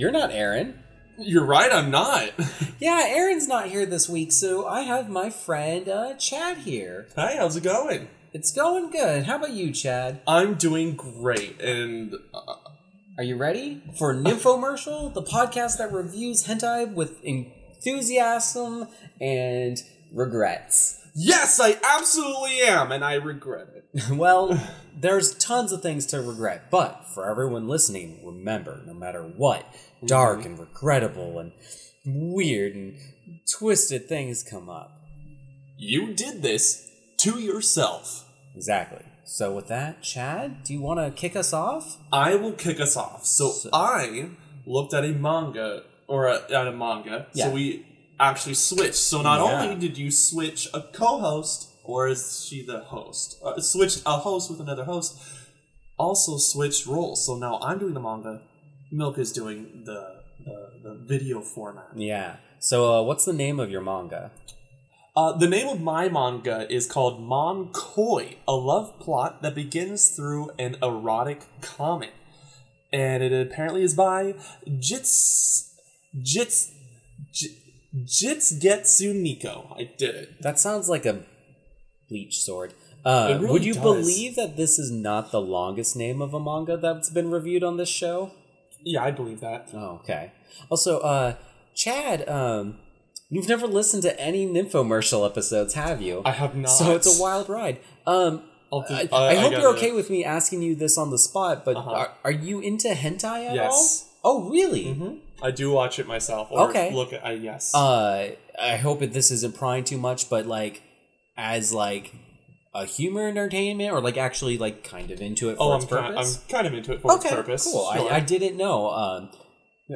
You're not Aaron. you're right, I'm not. Yeah, Aaron's not here this week, so I have my friend uh, Chad here. Hi, how's it going? It's going good. How about you, Chad? I'm doing great, and uh, Are you ready for Nymphomercial, the podcast that reviews hentai with enthusiasm and regrets? yes, I absolutely am, and I regret it. well, there's tons of things to regret, but for everyone listening, remember no matter what dark and regrettable and weird and twisted things come up. You did this to yourself. Exactly. So, with that, Chad, do you want to kick us off? I will kick us off. So, So- I looked at a manga, or a, at a manga, Yeah. so we actually switched. So, not Yeah. only did you switch a co host, or is she the host? Uh, switched a host with another host, also switched roles. So now I'm doing the manga, Milk is doing the, the, the video format. Yeah. So, uh, what's the name of your manga? Uh, the name of my manga is called Mon Koi, a love plot that begins through an erotic comic. And it apparently is by Jits. Jits. J- Jitsugetsu Nico. I did it. That sounds like a bleach sword. Uh, really would you does. believe that this is not the longest name of a manga that's been reviewed on this show? Yeah, I believe that. Oh, okay. Also, uh, Chad, um, you've never listened to any Nymphomercial episodes, have you? I have not. So it's a wild ride. Um, I, I- I I hope you're gotta- okay with me asking you this on the spot, but Uh-huh. are, are you into hentai at Yes. all? Oh, really? Mhm. I do watch it myself. Or Okay. Look at. I yes. Uh, I hope that this isn't prying too much, but like, as like a humor entertainment, or like actually like kind of into it for oh, I'm its kind, I'm kind of into it for okay, its purpose. cool. Sure. I, I didn't know. Um,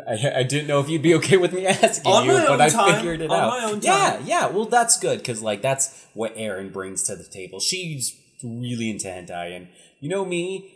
I, I didn't know if you'd be okay with me asking On you, but I time, figured it out. Yeah, yeah. Well, that's good because like that's what Erin brings to the table. She's really into hentai, and you know me,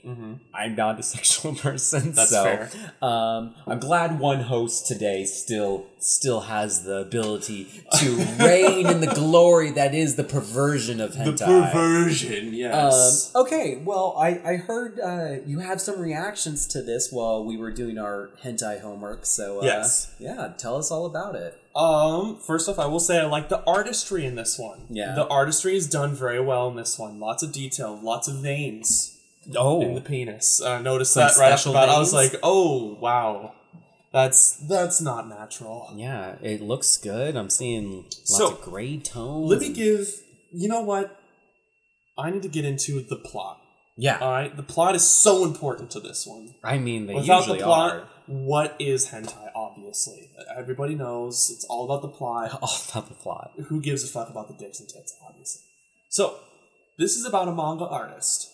I'm not a sexual person. Mm-hmm. That's so, fair. Um, I'm glad one host today still still has the ability to reign in the glory that is the perversion of hentai. the perversion. Yes. Um, okay, well, I, I heard uh, you have some reactions to this while we were doing our hentai homework, so uh, Yes. yeah, tell us all about it. Um, first off, I will say I like the artistry in this one. Yeah. The artistry is done very well in this one. Lots of detail, lots of veins Oh, in the penis. Uh, noticed Some that right off the bat. I was like, oh wow, that's that's not natural. yeah, it looks good. I'm seeing lots So, of gray tones. Let me give. You know what? I need to get into the plot. yeah, All right, the plot is so important to this one. I mean they Without usually the plot, are. what is hentai? Obviously, everybody knows it's all about the plot. All about the plot. who gives a fuck about the dicks and tits, obviously. So, this is about a manga artist.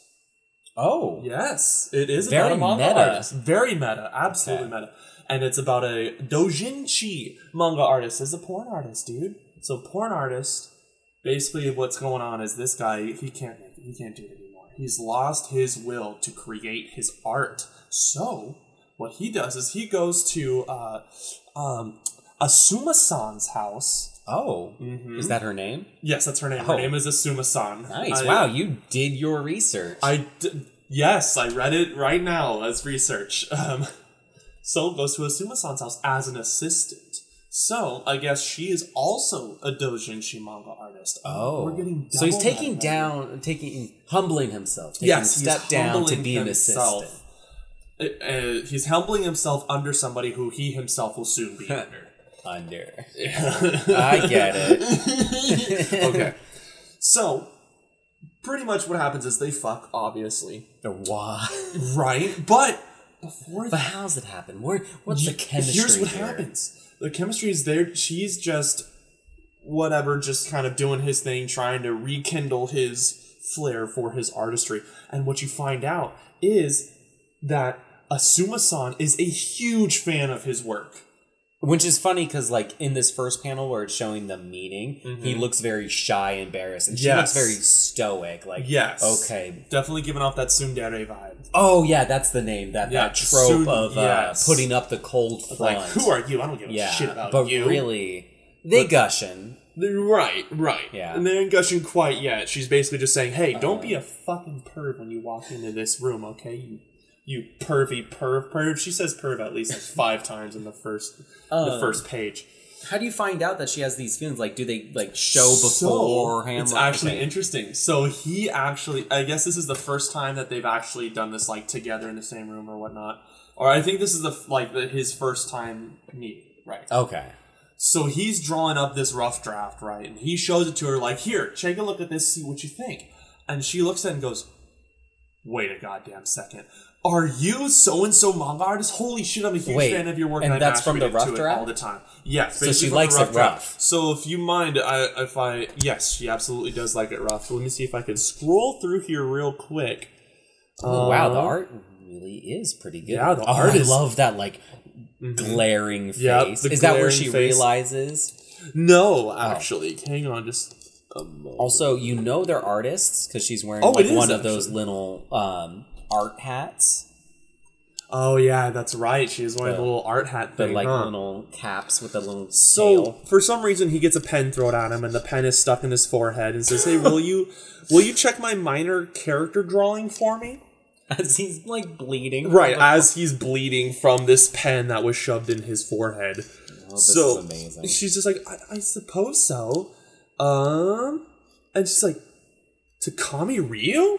Oh, Yes, it is Very about a manga meta. artist. Very meta, absolutely Okay. meta. And it's about a doujinshi manga artist. Is a porn artist, dude. So, porn artist. Basically, what's going on is this guy he can't make it. He can't do it anymore. He's lost his will to create his art. So, what he does is he goes to uh, um, Asuma-san's house. Oh, Mhm. is that her name? Yes, that's her name. Her Oh. name is Asuma-san. Nice. I- wow, you did your research. I d- yes, I read it right now as research. Um, so goes to Asuma-san's house as an assistant. So I guess she is also a doujinshi manga artist. Oh, we're getting so he's double taking down, taking humbling himself, taking Yes, a he's step down to humbling be an himself. assistant. Uh, uh, he's humbling himself under somebody who he himself will soon be under. Under, I get it. okay, so pretty much what happens is they fuck, obviously, The Why? right? But before But how's it happen? Where? What's the chemistry? Here's what here? happens. The chemistry is there. She's just whatever, just kind of doing his thing, trying to rekindle his flair for his artistry. And what you find out is that Asuma-san is a huge fan of his work. Which is funny because, like, in this first panel where it's showing them meeting, he Mhm. looks very shy, embarrassed, and she Yes. looks very stoic. Like, Yes. okay, Definitely giving off that tsundere vibe. oh yeah, that's the name. That Yeah, that trope soon- of uh, yes. putting up the cold front. Like, who are you? I don't give a yeah, shit about but you. really, they gushing. Right, right. Yeah. And they ain't gushing quite yet. She's basically just saying, "Hey, don't be a fucking perv when you walk into this room, okay? You, you pervy perv perv." She says perv at least like five times in the first the Um, first page. How do you find out that she has these feelings? Like, do they like show So, beforehand? it's Like, actually okay. interesting. So he actually, I guess this is the first time that they've actually done this like together in the same room or whatnot. Or I think this is the like the, his first time meeting, right? Okay. So he's drawing up this rough draft, right? And he shows it to her like, "Here, take a look at this, see what you think." And she looks at it and goes, "Wait a goddamn second. Are you so and so manga artist? Holy shit, I'm a huge Wait, fan of your work, and I that's from the rough draft? all the time. Yes, So she likes it draft. rough. So if you mind, I if I yes, she absolutely does like it rough. Let me see if I can scroll through here real quick. Oh, wow, the Uh, art really is pretty good. Yeah, the oh, art I is- love that like glaring face. Yep, is that where she face. realizes? No, actually, hang on, just a moment. Also, you know they're artists because she's wearing Oh, like it one of those little um, art hats, Oh yeah, that's right. She was wearing The- a little art hat the like huh? little caps with the little So tail. for some reason he gets a pen thrown at him, and the pen is stuck in his forehead, and says, "Hey, will you, will you check my minor character drawing for me?" As he's like bleeding. Right, as he's bleeding from this pen that was shoved in his forehead. Oh, so amazing. she's just like, I, I suppose so. Um, and she's like, Takami Ryu?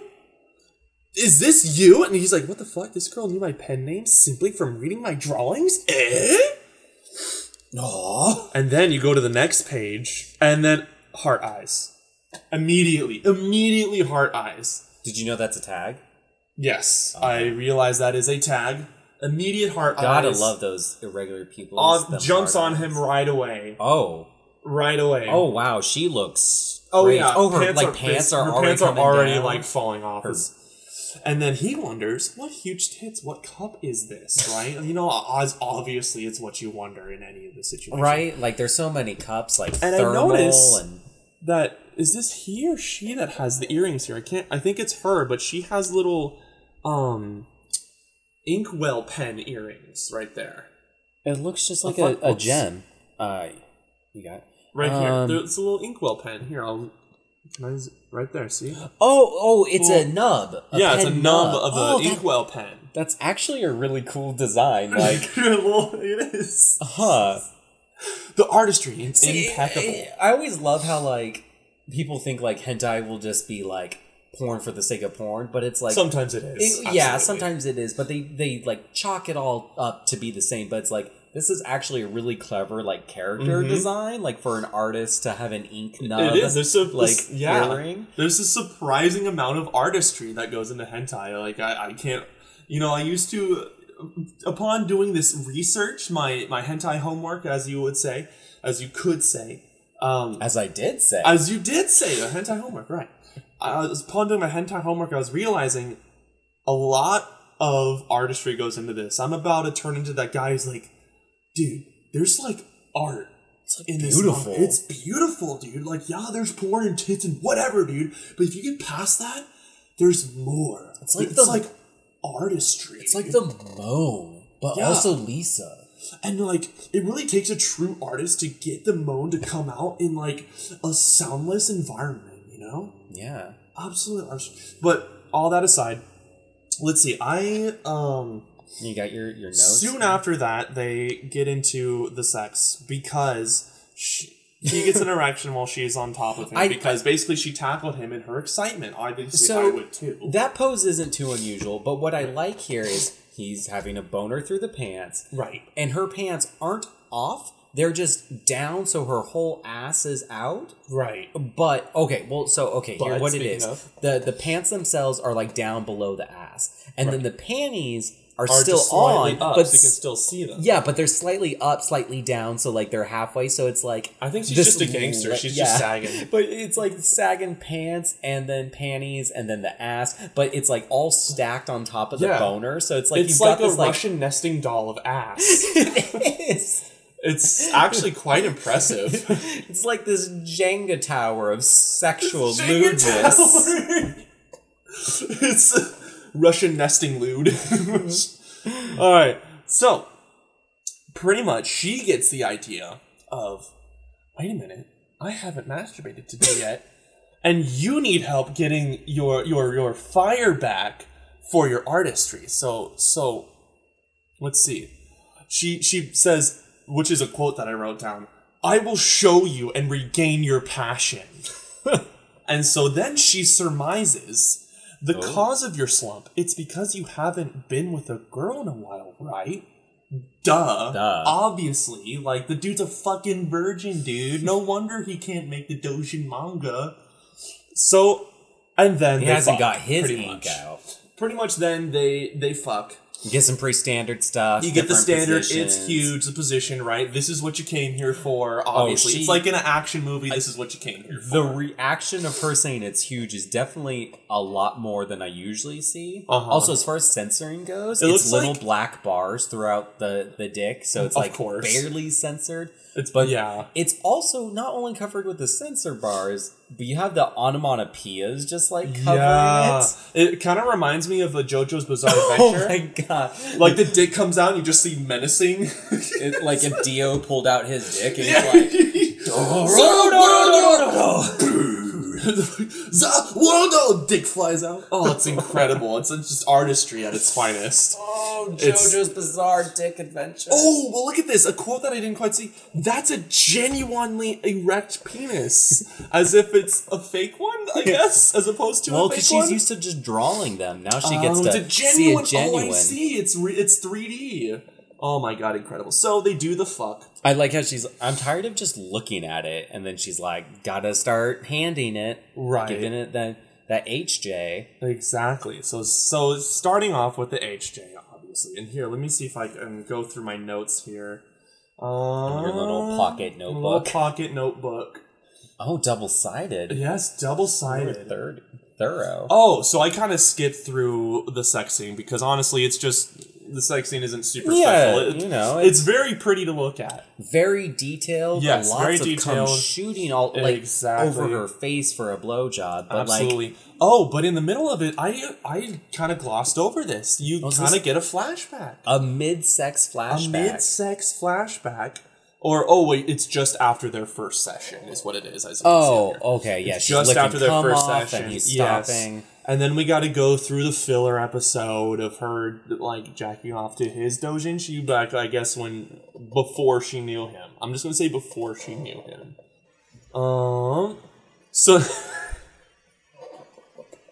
Is this you? And he's like, what the fuck? This girl knew my pen name simply from reading my drawings? Eh? Aw. And then you go to the next page, and then heart eyes. Immediately, immediately heart eyes. Did you know that's a tag? Yes, I realize that is a tag. Immediate heart eyes. Gotta love those irregular people. Uh, jumps on him right away. Oh. Right away. Oh wow, she looks. Oh great. yeah. Oh, her like bas- pants are her already pants are already down. like falling off. his- And then he wonders, what huge tits? What cup is this? Right? you know, as obviously it's what you wonder in any of the situations. right. Like there's so many cups, like And I thermal notice- and That is this he or she that has the earrings here? I can't. I think it's her, but she has little, um, inkwell pen earrings right there. it looks just like Oh, a, a gem. Uh, you got. Right Um, here. There's a little inkwell pen. Here, I'll. Can I? Z- Right there. See? Oh, oh, it's a nub. a yeah, it's a pen nub of an Oh, that- inkwell pen. that's actually a really cool design. Like, Well, it is. huh? The artistry, in- See, impeccable. I, I always love how like people think like hentai will just be like porn for the sake of porn, but it's like sometimes it is. It- yeah, sometimes it is, but they they like chalk it all up to be the same. But it's like this is actually a really clever like character design, like for an artist to have an ink nub. Mm-hmm. It is. There's a like this- yeah. earring. There's a surprising amount of artistry that goes into hentai. Like I, I can't. You know, I used to. Upon doing this research, my my hentai homework, as you would say, as you could say, um, As I did say, As you did say, the hentai homework, right? I was upon doing my hentai homework, I was realizing a lot of artistry goes into this. I'm about to turn into that guy who's like, dude, there's like art in this. beautiful. manga. It's beautiful, dude. Like, yeah, there's porn and tits and whatever, dude. But if you get past that, there's more. It's like it's the- like artistry. it's like the moan, but Yeah. also Lisa. And like it really takes a true artist to get the moan to come out in like a soundless environment, you know? Yeah, Absolute artistry. But all that aside, let's see. I um you got your your nose. soon after that they get into the sex because she, he gets an erection while she's on top of him I- because basically she tackled him in her excitement. Obviously, So- I would too. That pose isn't too unusual, but what I like here is he's having a boner through the pants, Right. and her pants aren't off; they're just down, so her whole ass is out. Right. But okay, well, so okay, here what it is: of- the the pants themselves are like down below the ass, and then the panties are, Are still on, up, but so you can still see them. yeah, but they're slightly up, slightly down, so like they're halfway. So it's like I think she's just a gangster. le- She's just sagging. But it's like sagging pants and then panties and then the ass, but it's like all stacked on top of the Yeah. boner. So it's like It's you've like got a this like Russian nesting doll of ass. it is. it's actually quite impressive. It's like this Jenga tower of sexual lewdness. it's Russian nesting lewd. Mm-hmm. All right, so pretty much she gets the idea of wait a minute, I haven't masturbated today yet, and you need help getting your your your fire back for your artistry. So so, let's see. She she says, which is a quote that I wrote down. I will show you and regain your passion. and so then she surmises the oh. cause of your slump. It's because you haven't been with a girl in a while, right? Duh. Duh. Obviously. Like, the dude's a fucking virgin, dude. No wonder he can't make the Dojin manga. So, and then He hasn't fuck, got his pretty ink much. out. Pretty much then they they fuck. You get some pretty standard stuff. You get the standard, positions. it's huge, the position, right? This is what you came here for, obviously. she- it's like in an action movie, this is what you came here The for. reaction of her saying it's huge is definitely a lot more than I usually see. Uh-huh. Also, as far as censoring goes, It it's little like- black bars throughout the, the dick, so it's like course. barely censored. It's But yeah. it's also not only covered with the censor bars, but you have the onomatopoeias just like covering Yeah. it. It kind of reminds me of a JoJo's Bizarre Oh Adventure. my god! like the dick comes out and you just see menacing. It, like if Dio pulled out his dick and Yeah. he's like, no, no, Waldo! Dick flies out. Oh, it's incredible. It's just artistry at its finest. Oh, It's- JoJo's Bizarre Dick Adventure. Oh, well, look at this. A quote that I didn't quite see. That's a genuinely erect penis. As if it's a fake one, I guess, as opposed to well, a fake because one. she's used to just drawing them. Now she gets Oh, to it's a genuine. see a genuine. Oh, I see. It's re- it's 3D. Oh my god, incredible. So they do the fuck. I like how she's. I'm tired of just looking at it, and then she's like, "Gotta start handing it, Right. giving it that that HJ." Exactly. So so starting off with the HJ, obviously. And here, let me see if I can go through my notes here. Um, Your little pocket Little notebook. pocket notebook. Oh, double sided. Yes, double sided. Third, thorough. Oh, so I kind of skipped through the sex scene because honestly, it's just the sex scene isn't super Yeah, special. It- you know, it's very pretty to look at. very detailed. Yes, lots very of detailed. shooting all like Exactly. over her face for a blowjob, but like Absolutely. oh, but in the middle of it, I I kind of glossed over this. You oh, kind of get a flashback, a mid-sex flashback, a mid-sex flashback, or oh wait, it's just after their first session is what it is. You oh, okay, yeah. She's just after their first session, he's yes. And then we got to go through the filler episode of her like jacking off to his doujinshi back, I guess when before she knew him. I'm just gonna say before she knew him. Um, so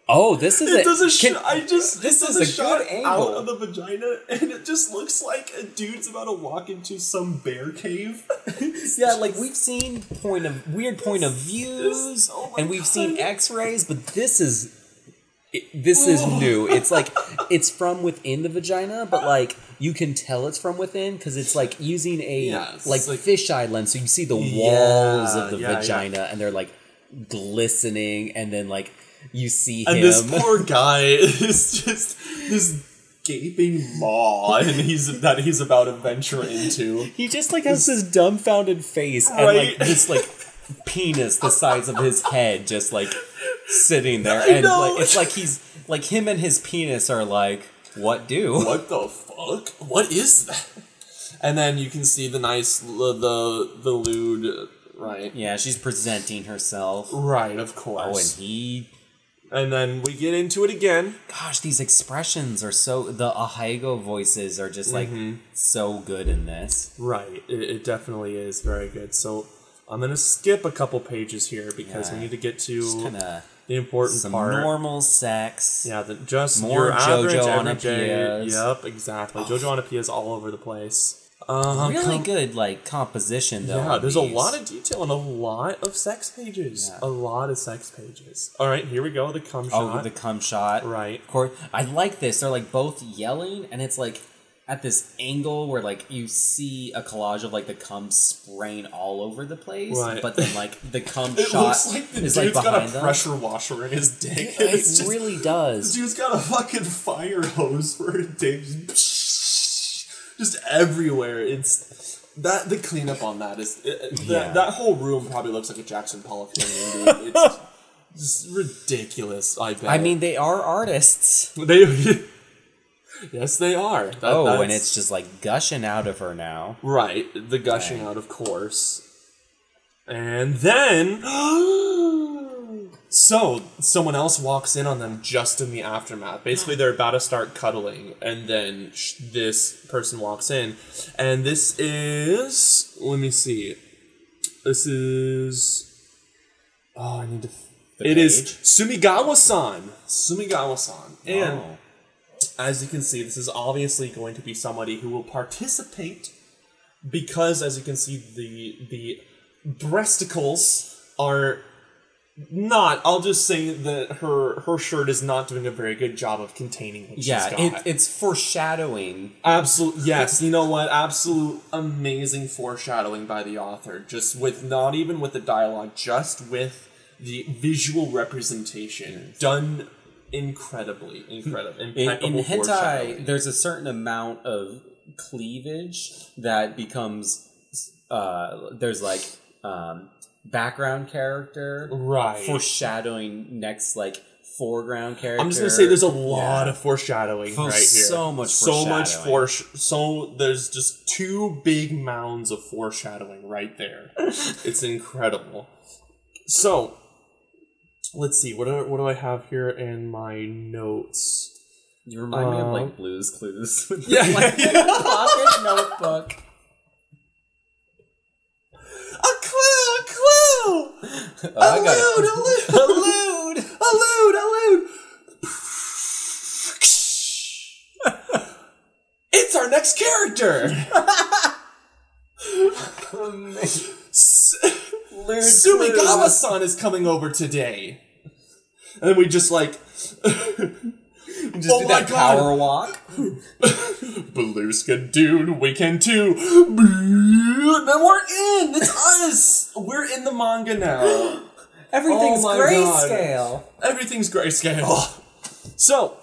Oh, this is it a, does a sh- can- I just this is a shot good out of the vagina, and it just looks like a dude's about to walk into some bear cave. Yeah, like we've seen point of weird point of views, oh and we've seen X-rays, but this is it- this is new. It's like it's from within the vagina, but like you can tell it's from within because it's like using a Yeah, like, like- fisheye lens, so you see the walls Yeah, of the yeah, yeah. vagina, and they're like glistening, and then like you see him. And this poor guy is just this gaping maw, and he's that he's about to venture into. he just like has this dumbfounded face and like this like penis the size of his head just like sitting there and like it's like he's like him and his penis are like what do What the fuck? What is that? And then you can see the nice the the, the lewd, right? yeah she's presenting herself Right, of course. oh and course. he and then we get into it again. gosh these expressions are so the ahegao voices are just like Mm-hmm. so good in this Right, it, it definitely is very good. So I'm gonna skip a couple pages here because we Yeah. need to get to kind of the important some part. normal sex Yeah, the, just More your average JoJo everyday. Yep, exactly. JoJo onopias all over the place. Um, really com- good like composition though Yeah, there's a lot of detail and a lot of sex pages. Yeah. A lot of sex pages. All right, here we go. The cum shot. Oh, the cum shot. Right. Of course, I like this. They're like both yelling, and it's like at this angle where like you see a collage of like the cum spraying all over the place, Right. but then like the cum it shot looks like the is dude's like got a them. pressure washer in his dick. It It's just- really does. dude's got a fucking fire hose for a dick. Just, just everywhere. It's that the cleanup on that is it, it- Yeah. that, that whole room probably looks like a Jackson Pollock painting. Dude. It's just ridiculous. I bet. I mean, they are artists. they. Yes, they are. That- Oh, and it's just like gushing out of her now. right. The gushing Dang. out, of course. And then. so, someone else walks in on them just in the aftermath. Basically, they're about to start cuddling, and then sh- this person walks in. And this is. Let me see. This is. Oh, I need to. It is page? Sumigawa-san. Sumigawa-san. And Oh. As you can see, this is obviously going to be somebody who will participate because, as you can see, the the breasticles are not. I'll just say that her her shirt is not doing a very good job of containing what Yeah, she's it, got. it's foreshadowing. Absolute yes, you know what? Absolute amazing foreshadowing by the author. Just with not even with the dialogue, just with the visual representation done incredibly, incredible, In, impeccable in hentai, there's a certain amount of cleavage that becomes. Uh, there's like um, background character, Right. Foreshadowing next, like foreground character. I'm just gonna say there's a lot Yeah. of foreshadowing Oh, right here. so much so much foreshadowing. for so there's just two big mounds of foreshadowing right there. it's incredible. So let's see what do, what do I have here in my notes? You remind me of Um, like Blue's Clues. with Yeah, like, yeah. pocket notebook. A clue, a clue. Oh, I got it. allude, allude, allude, allude. it's our next character. S- Sumigawa-san is coming over today. And then we just like Just Oh do my that God. power walk. Beluska dude, we can too. Then we're in. It's us. We're in the manga now. Everything's Oh grayscale. Everything's grayscale. So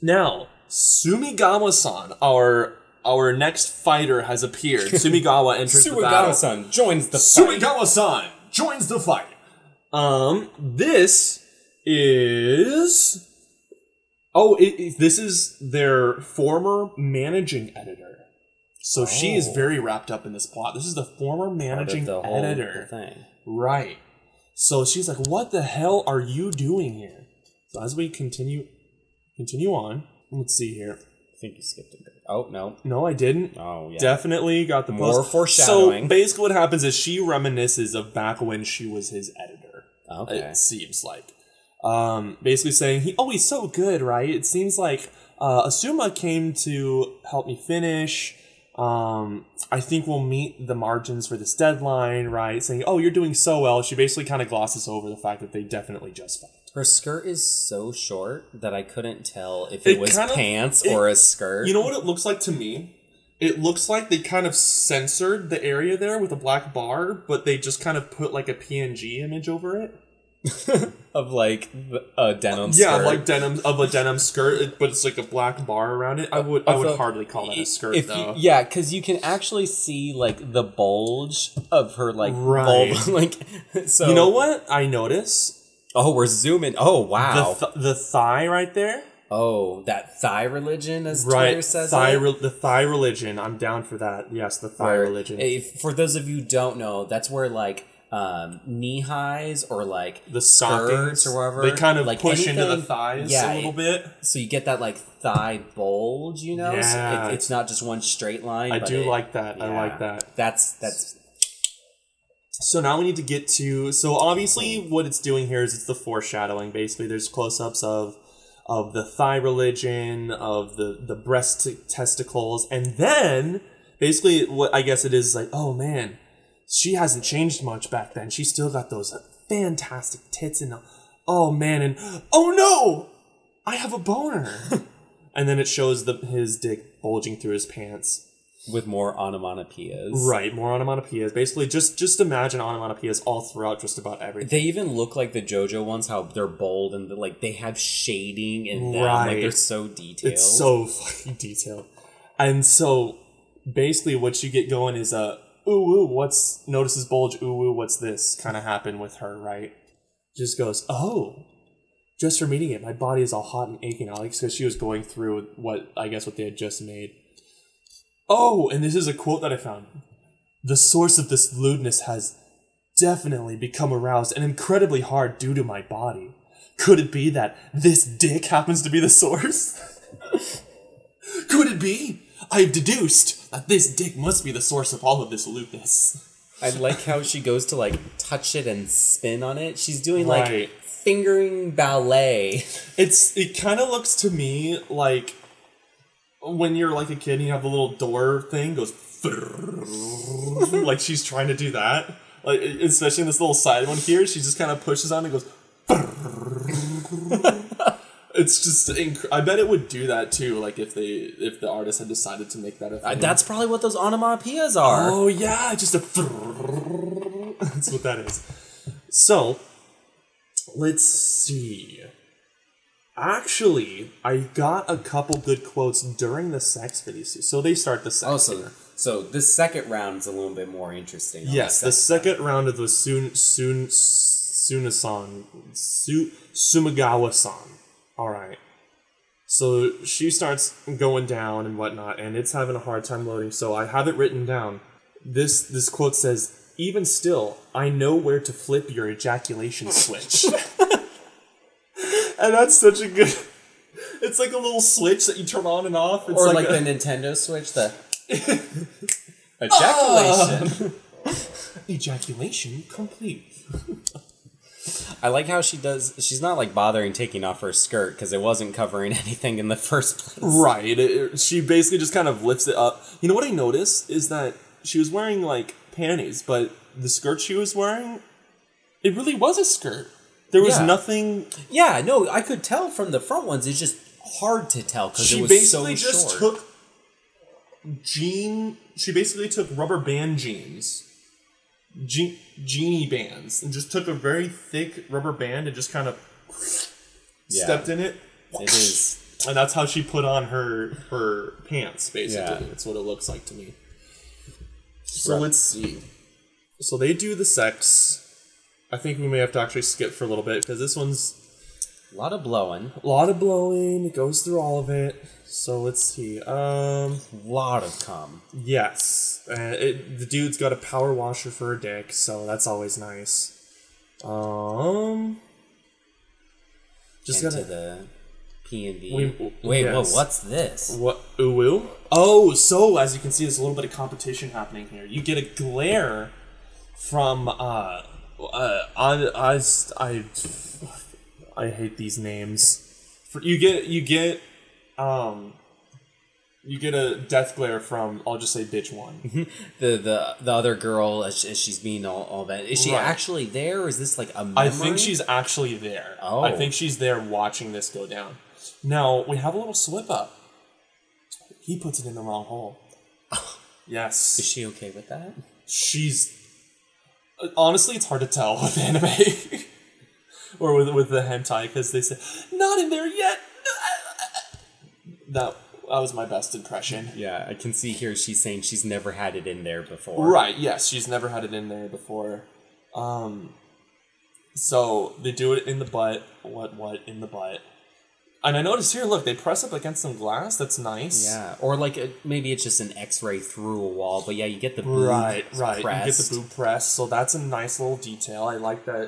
now Sumigawa-san, our our next fighter, has appeared. Sumigawa enters the battle. Sumigawa-san joins the fight. Sumigawa-san joins the fight. Um, this is. Oh, it, it- this is their former managing editor. So she is Oh. very wrapped up in this plot. This is the former Part of managing the whole editor. thing. Right. So she's like, "What the hell are you doing here?" So as we continue, continue on. Let's see here. I think you skipped a bit. Oh no. No, I didn't. Oh yeah. Definitely got the More post. foreshadowing. So basically, what happens is she reminisces of back when she was his editor. okay. It seems like, um, basically saying he, oh, he's so good, right? It seems like uh, Asuma came to help me finish. Um, I think we'll meet the margins for this deadline, right? Saying, oh, you're doing so well. She basically kind of glosses over the fact that they definitely just fought. Her skirt is so short that I couldn't tell if it, It was kind of- pants it- or a skirt. You know what it looks like to me? It looks like they kind of censored the area there with a black bar, but they just kind of put like a PNG image over it. of like a denim Yeah, skirt. like denim of a denim skirt, but it's like a black bar around it. I uh, would I would hardly call that a skirt if though. You, yeah, because you can actually see like the bulge of her like Right. vulva. like so. You know what I notice? Oh, we're zooming. Oh wow. The th- the thigh right there. oh, that thigh religion, as Right, Twitter says. thigh re- the thigh religion. I'm down for that. Yes, the thigh Where- religion. If, for those of you who don't know, that's where like um, knee highs or like the skirts or whatever. They kind of like push into the thighs yeah, a little it- bit. So you get that like thigh bulge, you know. So it, it's not just one straight line. I do it- like that. I like that. That's that's So now we need to get to so obviously what it's doing here is it's the foreshadowing. Basically, there's close-ups of of the thigh religion, of the the breast t- testicles, and then basically what I guess it is like, oh man, she hasn't changed much back then. She still got those fantastic tits and oh man, and oh no, I have a boner. and then it shows the his dick bulging through his pants. With more onomatopoeias. Right, more onomatopoeias. Basically, just just imagine onomatopoeias all throughout just about everything. They even look like the JoJo ones, how they're bold and like they have shading in them. Right. Like they're so detailed. It's so fucking detailed. And so basically what you get going is a ooh ooh what's notices bulge ooh ooh what's this kind of happen with her, right? Just goes, "Oh, just for meeting it, my body is all hot and aching, Alex, because she was going through what I guess what they had just made. Oh, and this is a quote that I found. The source of this lewdness has definitely become aroused and incredibly hard due to my body. Could it be that this dick happens to be the source? Could it be? I have deduced that this dick must be the source of all of this lewdness. I like how she goes to like touch it and spin on it. She's doing Right. like fingering ballet. It's it kind of looks to me like when you're like a kid and you have the little door thing goes like she's trying to do that. Like especially in this little side one here, she just kind of pushes on and goes. it's just inc- I bet it would do that too. Like if they if the artist had decided to make that a thing. That's probably what those onomatopoeias are. Oh yeah, just a. That's what that is. So, let's see. Actually, I got a couple good quotes during the sex video. So they start the sex. Oh, so, this second round is a little bit more interesting. Yes, the second- second round of the Sun Sun Sunasan Su Sumagawa-san. All right. So she starts going down and whatnot, and it's having a hard time loading. So I have it written down. This this quote says, "Even still, I know where to flip your ejaculation switch." and that's such a good. It's like a little switch that you turn on and off. It's or like, a, the Nintendo Switch, the ejaculation. ejaculation complete. I like how she does. She's not like bothering taking off her skirt because it wasn't covering anything in the first place. Right. It, it- she basically just kind of lifts it up. You know what I noticed is that she was wearing like panties, but the skirt she was wearing, it really was a skirt. There was Yeah. nothing. Yeah, no, I could tell from the front ones. It's just hard to tell because it She was basically so just short. took jean. She basically took rubber band jeans, je- genie bands, and just took a very thick rubber band and just kind of Yeah. stepped in it. It is. And that's how she put on her her pants. Basically, Yeah. that's what it looks like to me. So Right. let's see. So they do the sex. I think we may have to actually skip for a little bit because this one's A lot of blowing, a lot of blowing. It goes through all of it. So let's see. Um, a lot of cum. yes, uh, it, the dude's got a power washer for a dick, so that's always nice. Um, just into gotta the P and D. We- Wait, whoa, what's this? What uwu? Oh, so as you can see, there's a little bit of competition happening here. You get a glare from uh, uh, I, I, I, I hate these names. For you get you get um, you get a death glare from I'll just say bitch one. The the the other girl as, as she's being all, all that. Is she Right. actually there? Or is this like a memory? I think she's actually there. Oh. I think she's there watching this go down. Now we have a little slip up. He puts it in the wrong hole. Yes. Is she okay with that? she's honestly it's hard to tell with anime. Or with with the hentai because they say not in there yet. That that was my best impression. Yeah, I can see here she's saying she's never had it in there before. right yes she's never had it in there before. Um so they do it in the butt. What what in the butt and i noticed here look they press up against some glass that's nice Yeah, or like maybe it's just an X-ray through a wall, but yeah, you get the boob Right, right. You get the boob press, so that's a nice little detail. I like that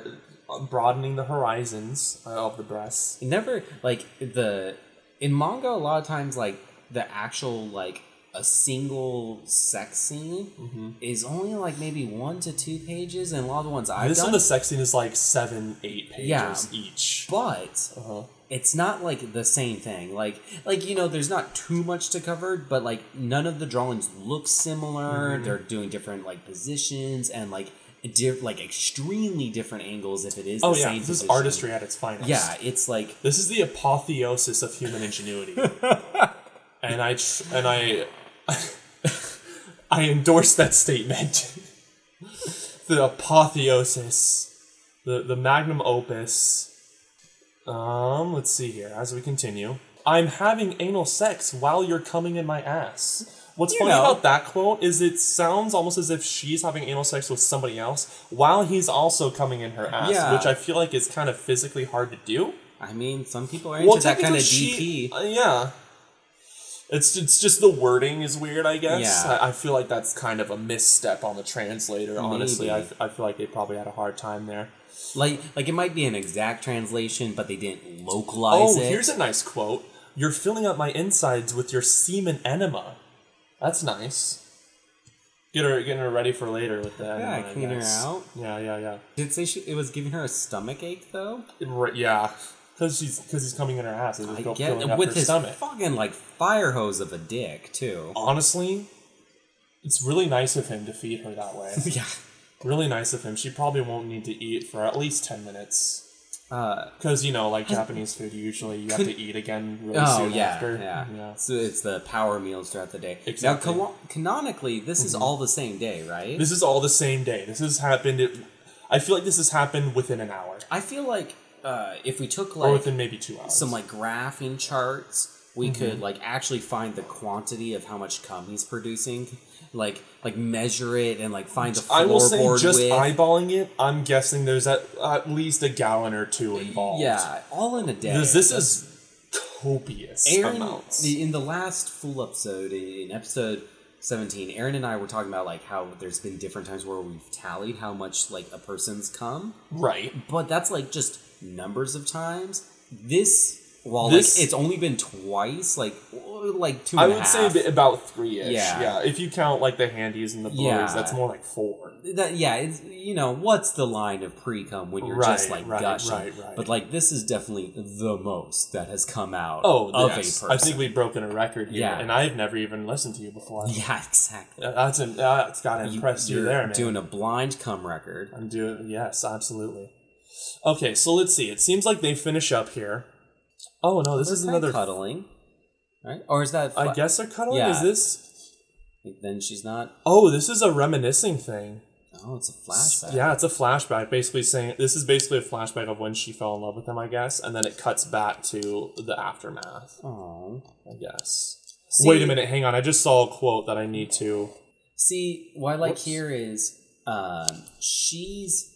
uh, broadening the horizons uh, of the breasts. Never like the in manga a lot of times like the actual like a single sex scene Mm-hmm. is only like maybe one to two pages, and a lot of the ones I've This done. one, the sex scene is like seven, eight pages Yeah. each. but Uh-huh. It's not like the same thing. Like like you know, there's not too much to cover, but like none of the drawings look similar. Mm-hmm. They're doing different like positions and like di- like extremely different angles if it is Oh the yeah, this is artistry at its finest. Yeah, it's like This is the apotheosis of human ingenuity. and I tr- and I I endorse that statement. the apotheosis, the the magnum opus. Um, let's see here as we continue. I'm having anal sex while you're coming in my ass. What's You funny know. about that quote is it sounds almost as if she's having anal sex with somebody else while he's also coming in her ass, Yeah. which I feel like is kind of physically hard to do. I mean, some people are into that kind of DP. uh, yeah. It's it's just the wording is weird, I guess. Yeah. I, I feel like that's kind of a misstep on the translator. Honestly, I, I feel like they probably had a hard time there. Like like it might be an exact translation, but they didn't localize it. Oh, it. here's a nice quote. You're filling up my insides with your semen enema. That's nice. Get her, getting her ready for later with that. Yeah, enema, clean her out. Yeah, yeah, yeah. Did it say she, it was giving her a stomach ache though? Right, yeah, because she's because he's coming in her ass. I get with his stomach. fucking like fire hose of a dick too. Honestly, it's really nice of him to feed her that way. yeah. Really nice of him. She probably won't need to eat for at least ten minutes. Uh, Because you know, like Japanese food, usually you have to eat again really oh soon yeah, after. yeah, So it's the power meals throughout the day. Exactly. Mm-hmm. Now, cano- canonically, this is all the same day, right? This is all the same day. This has happened. It, I feel like this has happened within an hour, I feel like uh, if we took or like within maybe two hours. some like graphing charts, we Mm-hmm. could like actually find the quantity of how much cum he's producing, like like measure it and like find the I will say, floorboard just width. eyeballing it, I'm guessing there's at, at least a gallon or two involved. Yeah, all in a day. Because this is copious Aaron, amounts. in the last full episode, in episode 17, Aaron and I were talking about like how there's been different times where we've tallied how much like a person's come, right. but that's like just numbers of times. This, while This- like it's only been twice, like like two I would say half. bi- about three ish. Yeah. Yeah. If you count like the handies and the blurs, Yeah. that's more like four. that yeah, it's you know what's the line of pre cum when you're just like right, gushing, right, right. but like this is definitely the most that has come out Oh, of yes. a person. I think we've broken a record here, Yeah. and I've never even listened to you before. yeah, exactly. That's an, that's got to impress you, You're there, man. doing a blind cum record. I'm doing yes, absolutely. Okay, so let's see. It seems like they finish up here. Oh no, this is Is another. cuddling, right? Or is that? I guess they're cuddling. Yeah. Is this? Then she's not. Oh, this is a reminiscing thing. Oh, it's a flashback. Yeah, it's a flashback, basically saying this is basically a flashback of when she fell in love with him, I guess, and then it cuts back to the aftermath, Oh. I guess. See- Wait a minute, hang on. I just saw a quote that I need to. See, what I like Whoops. here is um, she's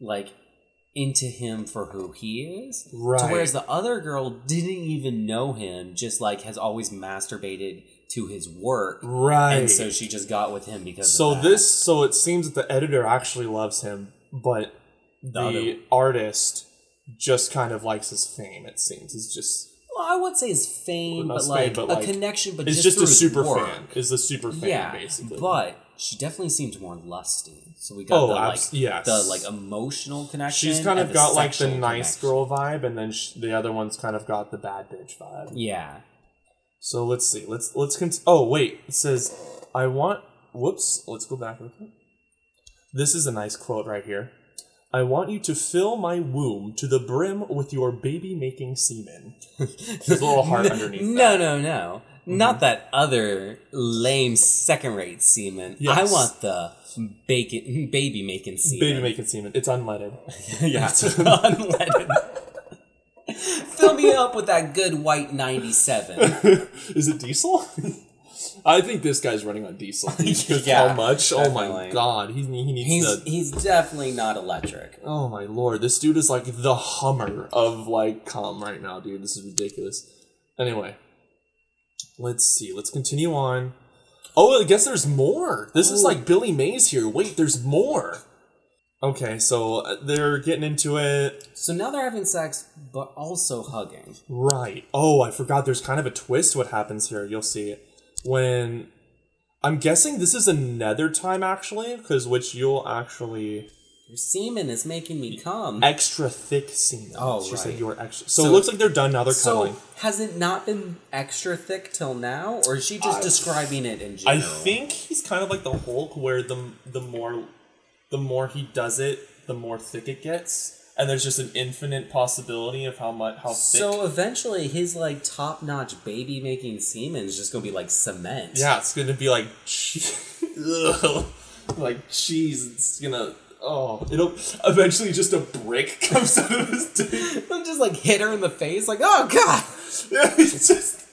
like into him for who he is. Right. To whereas the other girl didn't even know him, just like has always masturbated to his work. Right. And so she just got with him because So of that. this, so it seems that the editor actually loves him, but the, other- artist just kind of likes his fame. It seems it's just well, I would say his fame, but like fame, but, a connection, but it's just, just a super work. fan. Is the super fan Yeah, basically? but she definitely seems more lusty. So we got Oh, the like abs- yes. the like emotional connection. she's kind of got like the nice connection. girl vibe, and then sh- the other one's kind of got the bad bitch vibe. Yeah. So let's see. Let's let's cont- Oh wait, it says I want. Whoops. Let's go back. This is a nice quote right here. I want you to fill my womb to the brim with your baby making semen. There's a little heart underneath. No, no, no. Mm-hmm. Not that other lame second rate semen. I want the bacon baby making semen. Baby making semen. It's unleaded. yeah. It's unleaded. Fill me up with that good white 97. Is it diesel? I think this guy's running on diesel. Yeah, how much? Oh my god. He, he needs He's he's definitely not electric. Oh my lord. This dude is like the Hummer of like cum right now, dude. This is ridiculous. Anyway. Let's see. Let's continue on. Oh, I guess there's more. This is like Billy Mays here. Wait, there's more. Okay, so uh, they're getting into it. So now they're having sex, but also hugging. Right. Oh, I forgot there's kind of a twist what happens here. You'll see when I'm guessing this is another time actually, because which you'll actually Your semen is making me come. extra thick semen. Oh, she said right. you were extra. So, So- it looks like they're done now. They're So cuddling. has it not been extra thick till now, or is she just I- describing it in general? I think he's kind of like the Hulk, where the the more the more he does it, the more thick it gets, and there's just an infinite possibility of how much how thick. So eventually, his like top-notch baby-making semen is just gonna be like cement. Yeah, it's gonna be like, like cheese. It's gonna. Oh, it'll eventually just a brick comes out of his dick. He'll just like hit her in the face, like, oh god. Yeah, he just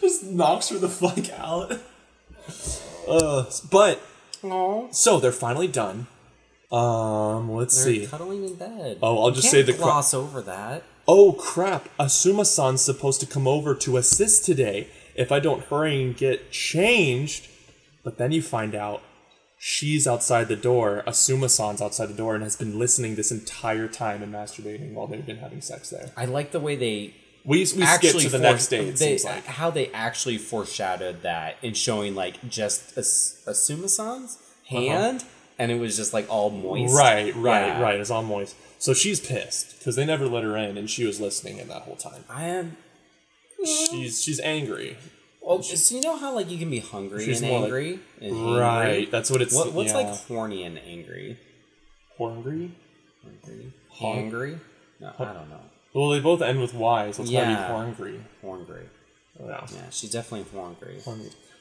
just knocks her the fuck out. Uh, but Oh, so they're finally done. Um, let's they're see. cuddling in bed. Oh, I'll You just can't say the cra- gloss over that. Oh crap! Asuma-san's supposed to come over to assist today. if I don't hurry and get changed, but then you find out she's outside the door, Asuma-san's outside the door, and has been listening this entire time and masturbating while they've been having sex there. I like the way they We, we skip actually to the next day, it they, seems like. how they actually foreshadowed that in showing like just As- Asuma-san's hand, and it was just like all moist. Uh-huh. Right, right, Yeah. right. It's all moist. So she's pissed because they never let her in, and she was listening in that whole time. I am. She's she's angry. Oh, so you know how like you can be hungry She's and more like- angry and hangry? Right. That's what it's. What, what's yeah. like horny and angry? hungry? Hungry. Hung- Hangry? No, I don't know. Well, they both end with Y, so it's Yeah. gotta be hungry. Hungry. Oh, yeah. Yeah, she's definitely hungry.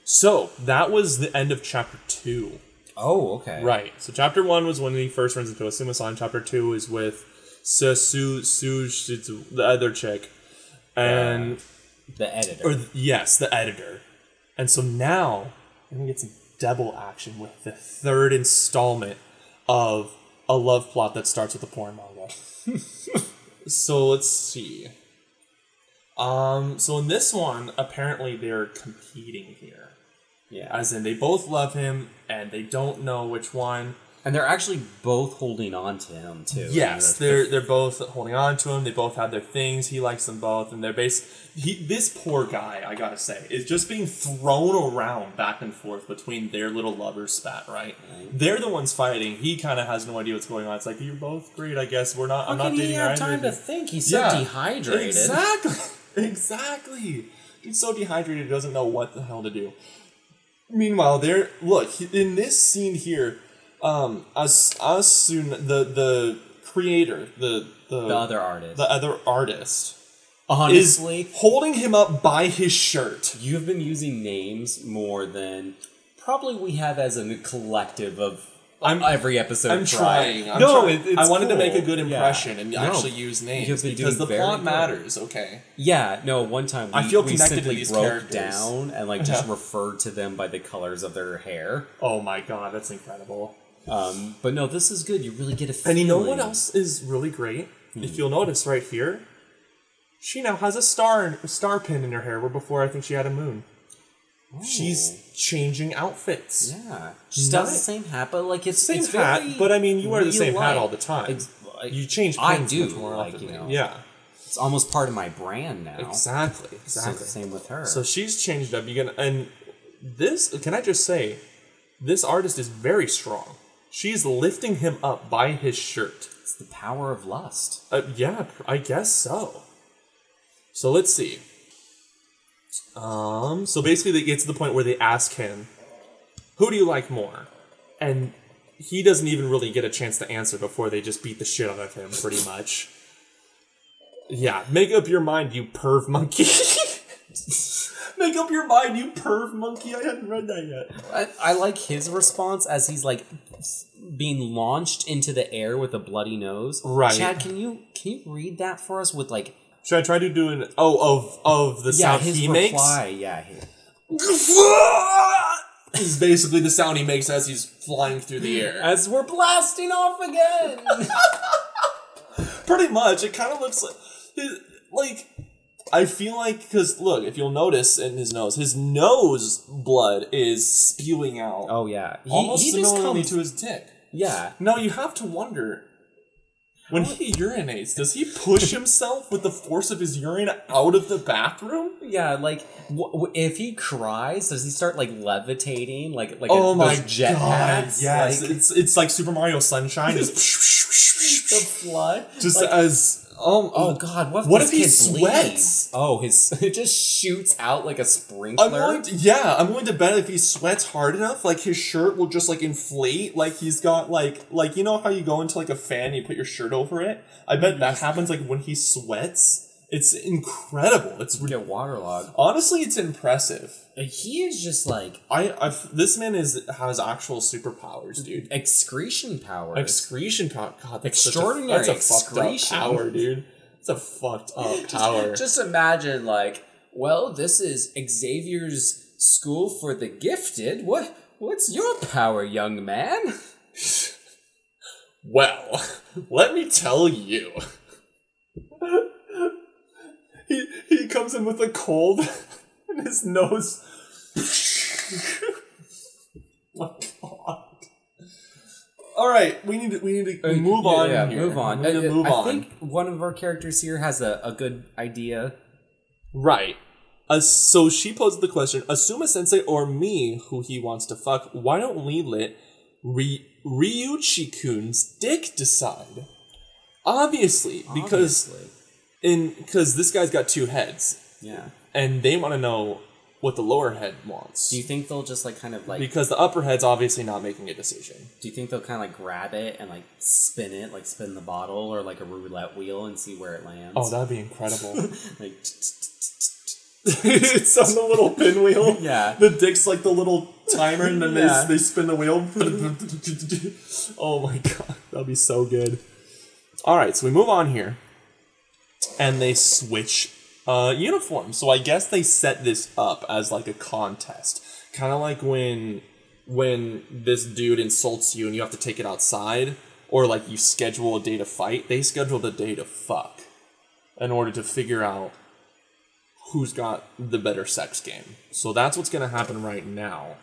So that was the end of chapter two. Oh, okay. Right. So chapter one was when he first runs into Asuma-san. Chapter two is with Su Su the other chick, and The editor. or th- yes, the editor. And so now we're gonna get some double action with the third installment of a love plot that starts with a porn manga. so let's see. Um, so in this one, apparently they're competing here. yeah. As in, they both love him, and they don't know which one. And they're actually both holding on to him too. Yes, they're they're both holding on to him. They both have their things. He likes them both, and they're base. He this poor guy, I gotta say, is just being thrown around back and forth between their little lover spat. Right? They're the ones fighting. He kind of has no idea what's going on. It's like you're both great, I guess. We're not. How I'm not he dating have either time to think? He's so Yeah, dehydrated. Exactly. Exactly. He's so dehydrated, he doesn't know what the hell to do. Meanwhile, there. Look in this scene here. Um, as as soon the the creator, the the, The other artist. the other artist, Honestly, is holding him up by his shirt. you've been using names more than probably we have as a collective of I'm- every episode. I'm trying. I'm no, trying. it, it's I wanted to make a good Yeah. impression and No. actually use names because the plot good. matters. Okay. Yeah, no. One time we, I feel we connected to simply these broke characters. down and like just Yeah. referred to them by the colors of their hair. Oh my god, that's incredible. Um, but no, this is good. You really get a feeling. And you know what else is really great? If you'll notice right here, she now has a star a star pin in her hair, where before I think she had a moon. She's changing outfits. Yeah, she still has the same hat, but like it's Same it's hat, but I mean, you wear the same hat all the time. Ex- like, You change I do, more like, often. you know. Yeah, It's almost part of my brand now. exactly, So exactly. same with her. So she's changed up. You can and this. Can I just say, this artist is very strong. She's lifting him up by his shirt. it's the power of lust. Uh, yeah, I guess so. So let's see. Um, so basically, they get to the point where they ask him, "Who do you like more?" And he doesn't even really get a chance to answer before they just beat the shit out of him, pretty much. Yeah, make up your mind, you perv monkey. make up your mind, you perv monkey. I hadn't read that yet. I, I like his response as he's like being launched into the air with a bloody nose. Right. Chad, can you can you read that for us with like Should I try to do an oh of of the yeah sound his he makes? reply? Yeah, he, is basically the sound he makes as he's flying through the air. as we're blasting off again. Pretty much, it kind of looks like, like I feel like because look, if you'll notice in his nose, his nose blood is spewing out oh yeah, he, almost he similarly comes. to his dick. Yeah, Now you have to wonder. When he urinates, does he push himself with the force of his urine out of the bathroom? yeah. Like w- w- if he cries, does he start like levitating? Like like Oh a, my jet god! Yes, like, it's it's like Super Mario Sunshine. the Just, flood. just Like, as um, Oh God! What if, What if he sweats? Oh, his it just shoots out like a sprinkler. I'm willing to, yeah, I'm willing to bet if he sweats hard enough, like his shirt will just like inflate, like he's got like like you know how you go into like a fan and you put your shirt over it. I bet that happens like when he sweats. It's incredible. It's You get waterlogged. honestly, it's impressive. He is just like I I've, this man is has actual superpowers, dude. excretion powers. Excretion power. God, that's such a- Extraordinary that's a fucked up power, dude. It's a fucked up power. Just imagine, like, well, this is Xavier's school for the gifted. What? What's your power, young man? Well, let me tell you. he he comes in with a cold and his nose. my God. All right, we need to we need to move on. Yeah, here. move on. We need to Uh, move I on. think one of our characters here has a, a good idea. Right. Uh, so she posed the question: Asuma Sensei or me, who he wants to fuck? Why don't we let Ry- Ryuchi-kun's dick decide? Obviously, because Obviously. in because this guy's got two heads, yeah. And they want to know what the lower head wants. Do you think they'll just like kind of like? because the upper head's obviously not making a decision. do you think they'll kind of like grab it and like spin it, like spin the bottle or like a roulette wheel and see where it lands? Oh, that'd be incredible. like it's on the little pinwheel. Yeah. The dick's like the little timer, and then Yeah. they, they spin the wheel. oh my god, that'd be so good. All right, so we move on here, and they switch uh, uniforms. So I guess they set this up as like a contest, kind of like when when this dude insults you and you have to take it outside, or like you schedule a day to fight. They scheduled a day to fuck in order to figure out who's got the better sex game. So that's what's to happen right now.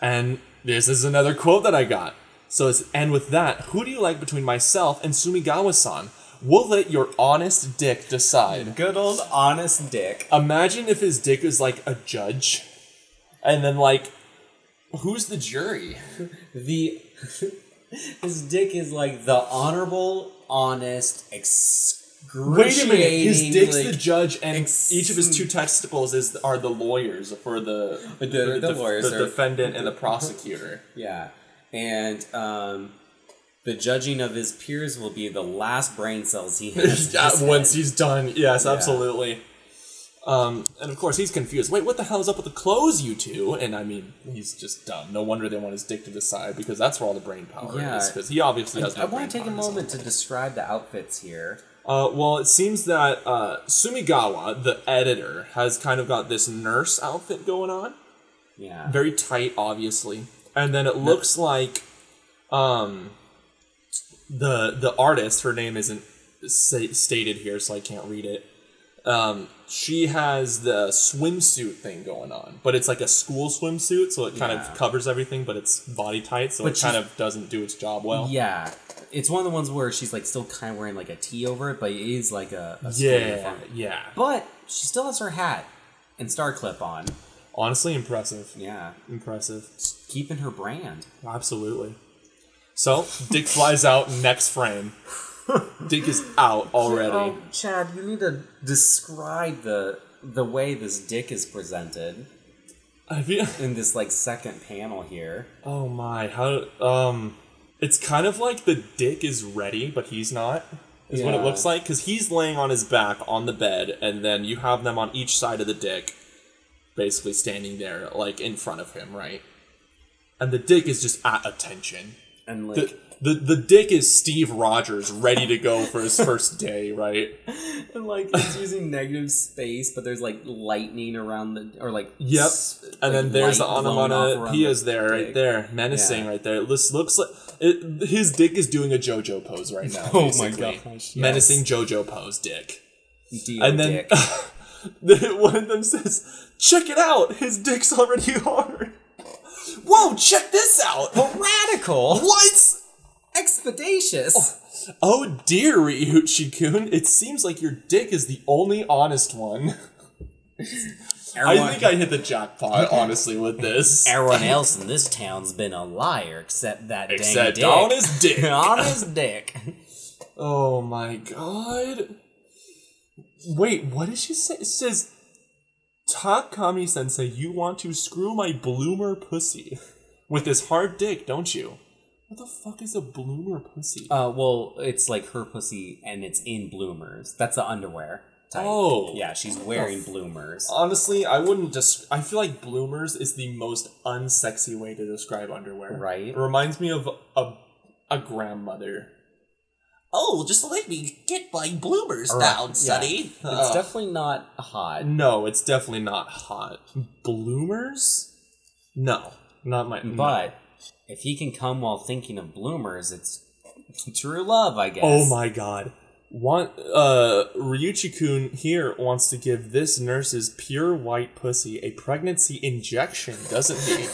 And this is another quote that I got. So it's, and with that, who do you like between myself and Sumigawa-san? We'll let your honest dick decide. good old honest dick. Imagine if his dick is like a judge, and then like, who's the jury? The his dick is like the honorable, honest, ex- Wait excruciating. a minute, his dick's like, the judge, and ex- each of his two testicles is are the lawyers for the The- the def- lawyers are- defendant and the prosecutor. Yeah, and um, the judging of his peers will be the last brain cells he has. Once he's done. Yes, Yeah. absolutely. Um, and of course he's confused. Wait, what the hell is up with the clothes, you two? And I mean, he's just dumb. No wonder they want his dick to decide because that's where all the brain power Yeah. is. Because he obviously has. No I brain want to take a moment to describe the outfits here. Uh, well, it seems that uh, Sumigawa, the editor, has kind of got this nurse outfit going on. Yeah, very tight, obviously, and then it looks like um the the artist. Her name isn't stated here, so I can't read it. Um, she has the swimsuit thing going on, but it's like a school swimsuit, so it kind Yeah. of covers everything, but it's body tight, so But it kind of doesn't do its job well. yeah. It's one of the ones where she's like still kind of wearing like a tee over it, but it is like a, a yeah, yeah. But she still has her hat and star clip on. Honestly, impressive. Yeah, Impressive. keeping her brand. Absolutely. So, Dick flies out next frame. Dick is out already. Oh, Chad, you need to describe the the way this dick is presented I feel, in this like second panel here. oh my, how um it's kind of like the dick is ready, but he's not. Is what it looks like because he's laying on his back on the bed, and then you have them on each side of the dick, basically standing there like in front of him, right? And the dick is just at attention. And like The, the the dick is Steve Rogers ready to go for his first day, right? and like it's using negative space, but there's like lightning around the or like Yep. s- And then like, there's the off the there, right dick. there, menacing Yeah. right there. This looks like it, his dick is doing a JoJo pose right now. Oh my gosh, yes. menacing JoJo pose, dick. Dio and then dick. one of them says, "Check it out, his dick's already hard." Whoa, check this out! radical, What? expeditious. Oh, oh dear, Ryuchi-kun, it seems like your dick is the only honest one. I think I hit the jackpot, honestly, with this. everyone else in this town's been a liar except that Except dang dick. on his dick. on his dick. Oh my god. Wait, what did she say? It says, Takami sensei, you want to screw my bloomer pussy with this hard dick, don't you? What the fuck is a bloomer pussy? Uh, well, it's like her pussy, and it's in bloomers. That's the underwear. Type. Oh. yeah, she's wearing bloomers. Honestly, I wouldn't just. I feel like bloomers is the most unsexy way to describe underwear. Right. It reminds me of a a grandmother. Oh, just let me get my bloomers down, sonny. It's definitely not hot. No, it's definitely not hot. Bloomers? No, not my. no. But if he can come while thinking of bloomers, it's true love, I guess. oh my god, Want uh Ryuichi Kun here wants to give this nurse's pure white pussy a pregnancy injection, doesn't he?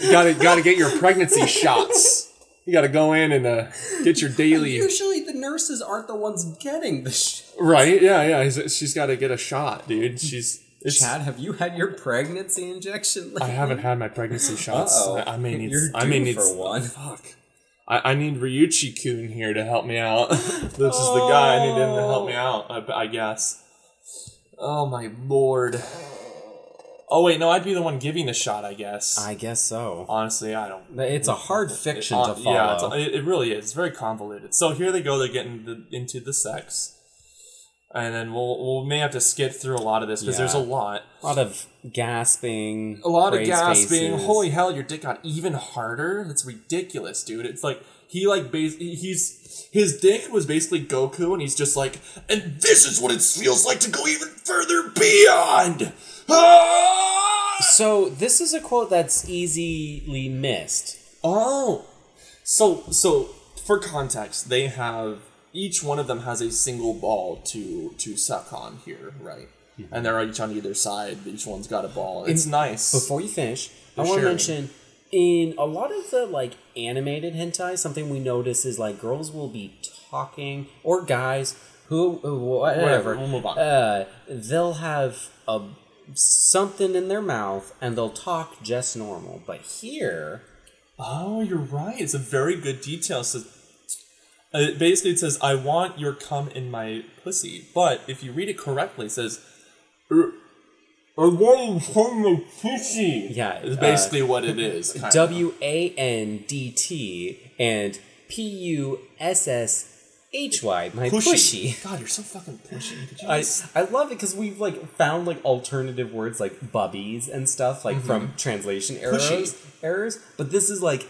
you gotta gotta get your pregnancy shots. You gotta go in and uh, get your daily Usually the nurses aren't the ones getting the sh- right. Yeah, yeah. She's got to get a shot, dude. She's it's, Chad, have you had your pregnancy injection? I haven't had my pregnancy shots. Uh-oh. I, I may need. You're I may need for one. Fuck. I, I need Ryuichi Kun here to help me out. this is the guy. I need him to help me out. I, I guess. Oh my lord. Oh wait, no, I'd be the one giving the shot. I guess. I guess so. Honestly, I don't. It's a hard fiction Uh, to follow. Yeah, it, it really is. It's very convoluted. So here they go. They get into, into the sex, and then we'll we may have to skip through a lot of this because there's a lot. a lot of gasping. A lot of gasping. faces. Holy hell, your dick got even harder. That's ridiculous, dude. It's like he like bas- he's his dick was basically Goku, and he's just like, and this is what it feels like to go even further beyond. Ah! So this is a quote that's easily missed. Oh, so so for context, they have each one of them has a single ball to to suck on here, right? And they're each on either side. Each one's got a ball. It's nice. Before you finish, I want to mention in a lot of the like animated hentai, something we notice is like girls will be talking or guys who whatever. Whatever, we'll move on. Uh, they'll have a something in their mouth and they'll talk just normal. But here, Oh, you're right. It's a very good detail. It uh, basically, it says, I want your cum in my pussy. But if you read it correctly, it says, "Er, I want you cum in my pussy. Yeah, It's uh, basically what it is. W A N D T and P U S S H Y, my pushy. God, you're so fucking pushy. I, just- I love it because we've like found like alternative words like bubbies and stuff like mm-hmm. from translation errors Pushy. errors, but this is like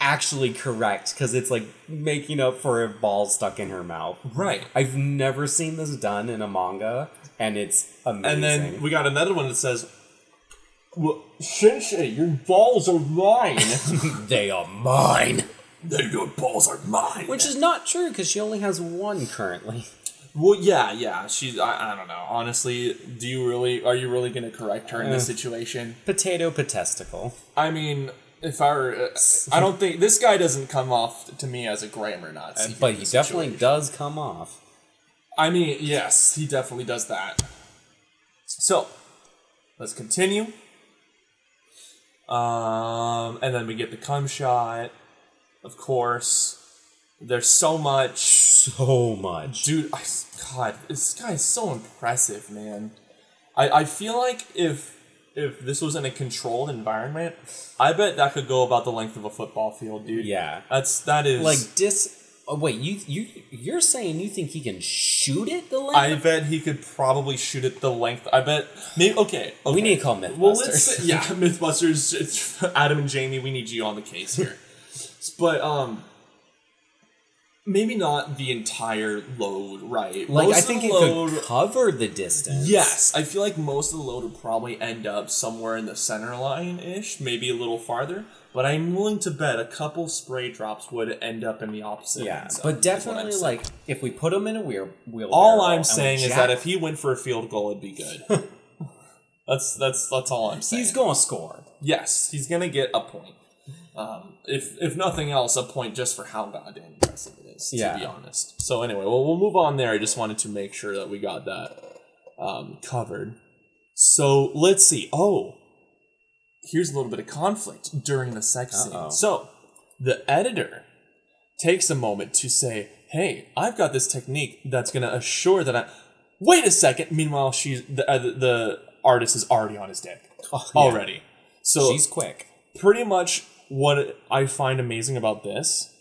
actually correct because it's like making up for a ball stuck in her mouth. right. I've never seen this done in a manga, and it's amazing. And then we got another one that says, well, Sensei, your balls are mine. they are mine, your balls are mine. which is not true because she only has one currently. Well, yeah, yeah. She's. I, I don't know. Honestly, do you really? Are you really going to correct her in this situation? Potato potesticle. I mean, if I were, uh, I don't think this guy doesn't come off to me as a grammar Nazi. But he definitely does come off. I mean, yes, he definitely does that. So, let's continue. Um, and then we get the cum shot. Of course, there's so much. So much. Dude, I, God, this guy is so impressive, man. I, I feel like if if this was in a controlled environment, I bet that could go about the length of a football field, dude. Yeah. That's that is Like dis. Oh wait, you you you're saying you think he can shoot it the length? I of- bet he could probably shoot it the length. I bet maybe okay. okay. we need to call MythBusters. Well, let's say, yeah, MythBusters. It's Adam and Jamie. We need you on the case here. but um, maybe not the entire load, right? like Most I think it load. could cover the distance. Yes, I feel like most of the load would probably end up somewhere in the center line ish, maybe a little farther. But I'm willing to bet a couple spray drops would end up in the opposite. Yeah, zone, but is what I'm definitely like if we put him in a wheel wheelbarrow. All I'm saying is jack- that if he went for a field goal, it'd be good. that's that's that's all I'm saying. he's to score. yes, he's gonna get a point. Um, if if nothing else, a point just for how goddamn impressive it is. Yeah. To be honest. So anyway, well we'll move on there. I just wanted to make sure that we got that um, covered. So let's see. Oh, here's a little bit of conflict during the sex Uh-oh. scene. So the editor takes a moment to say, "Hey, I've got this technique that's going to assure that I." Wait a second. Meanwhile, she's the uh, the- the artist is already on his dick Oh, yeah. already. So She's quick. pretty much what I find amazing about this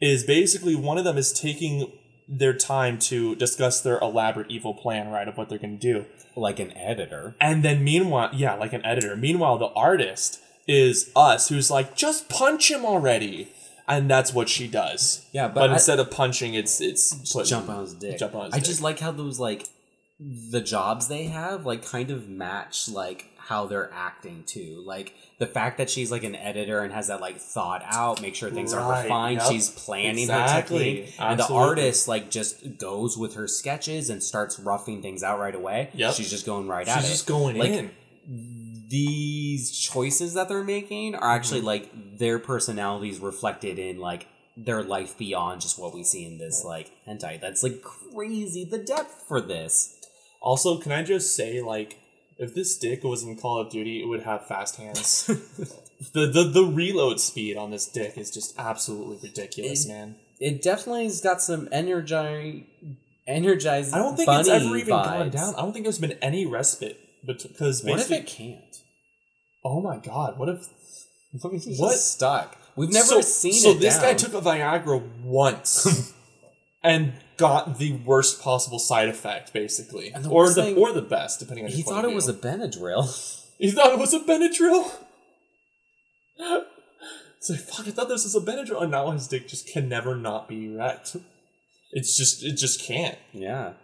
is basically one of them is taking their time to discuss their elaborate evil plan, right, of what they're going to do. Like an editor. And then meanwhile, yeah, like an editor. Meanwhile, the artist is us, who's like, just punch him already. And that's what she does. Yeah, but I- instead of punching, it's it's putting- Jump on his dick. Jump on his I dick. just like how those like the jobs they have like kind of match like how they're acting too. Like the fact that she's like an editor and has that like thought out, make sure things are Right, refined. yep. She's planning Exactly, her technique, and the artist like just goes with her sketches and starts roughing things out right away. Yep. she's just going right at it. She's just going Like, in. these choices that they're making are actually Mm-hmm. like their personalities reflected in like their life beyond just what we see in this like hentai. That's like crazy the depth for this. Also, can I just say, like, if this dick was in Call of Duty, it would have fast hands. the, the the reload speed on this dick is just absolutely ridiculous, It- man. It definitely has got some energy energized I don't think it's ever even vibes. gone down. I don't think there's been any respite, but because What if it can't? oh my god, what if What if What? stuck? We've never so, seen so it. this guy took a Viagra once and got the worst possible side effect, basically, the or the thing- or the best, depending on. He your point thought it was a. Benadryl. He thought it was a Benadryl. so fuck, I thought this was a Benadryl, and now his dick just can never not be erect. It's just, it just can't. yeah.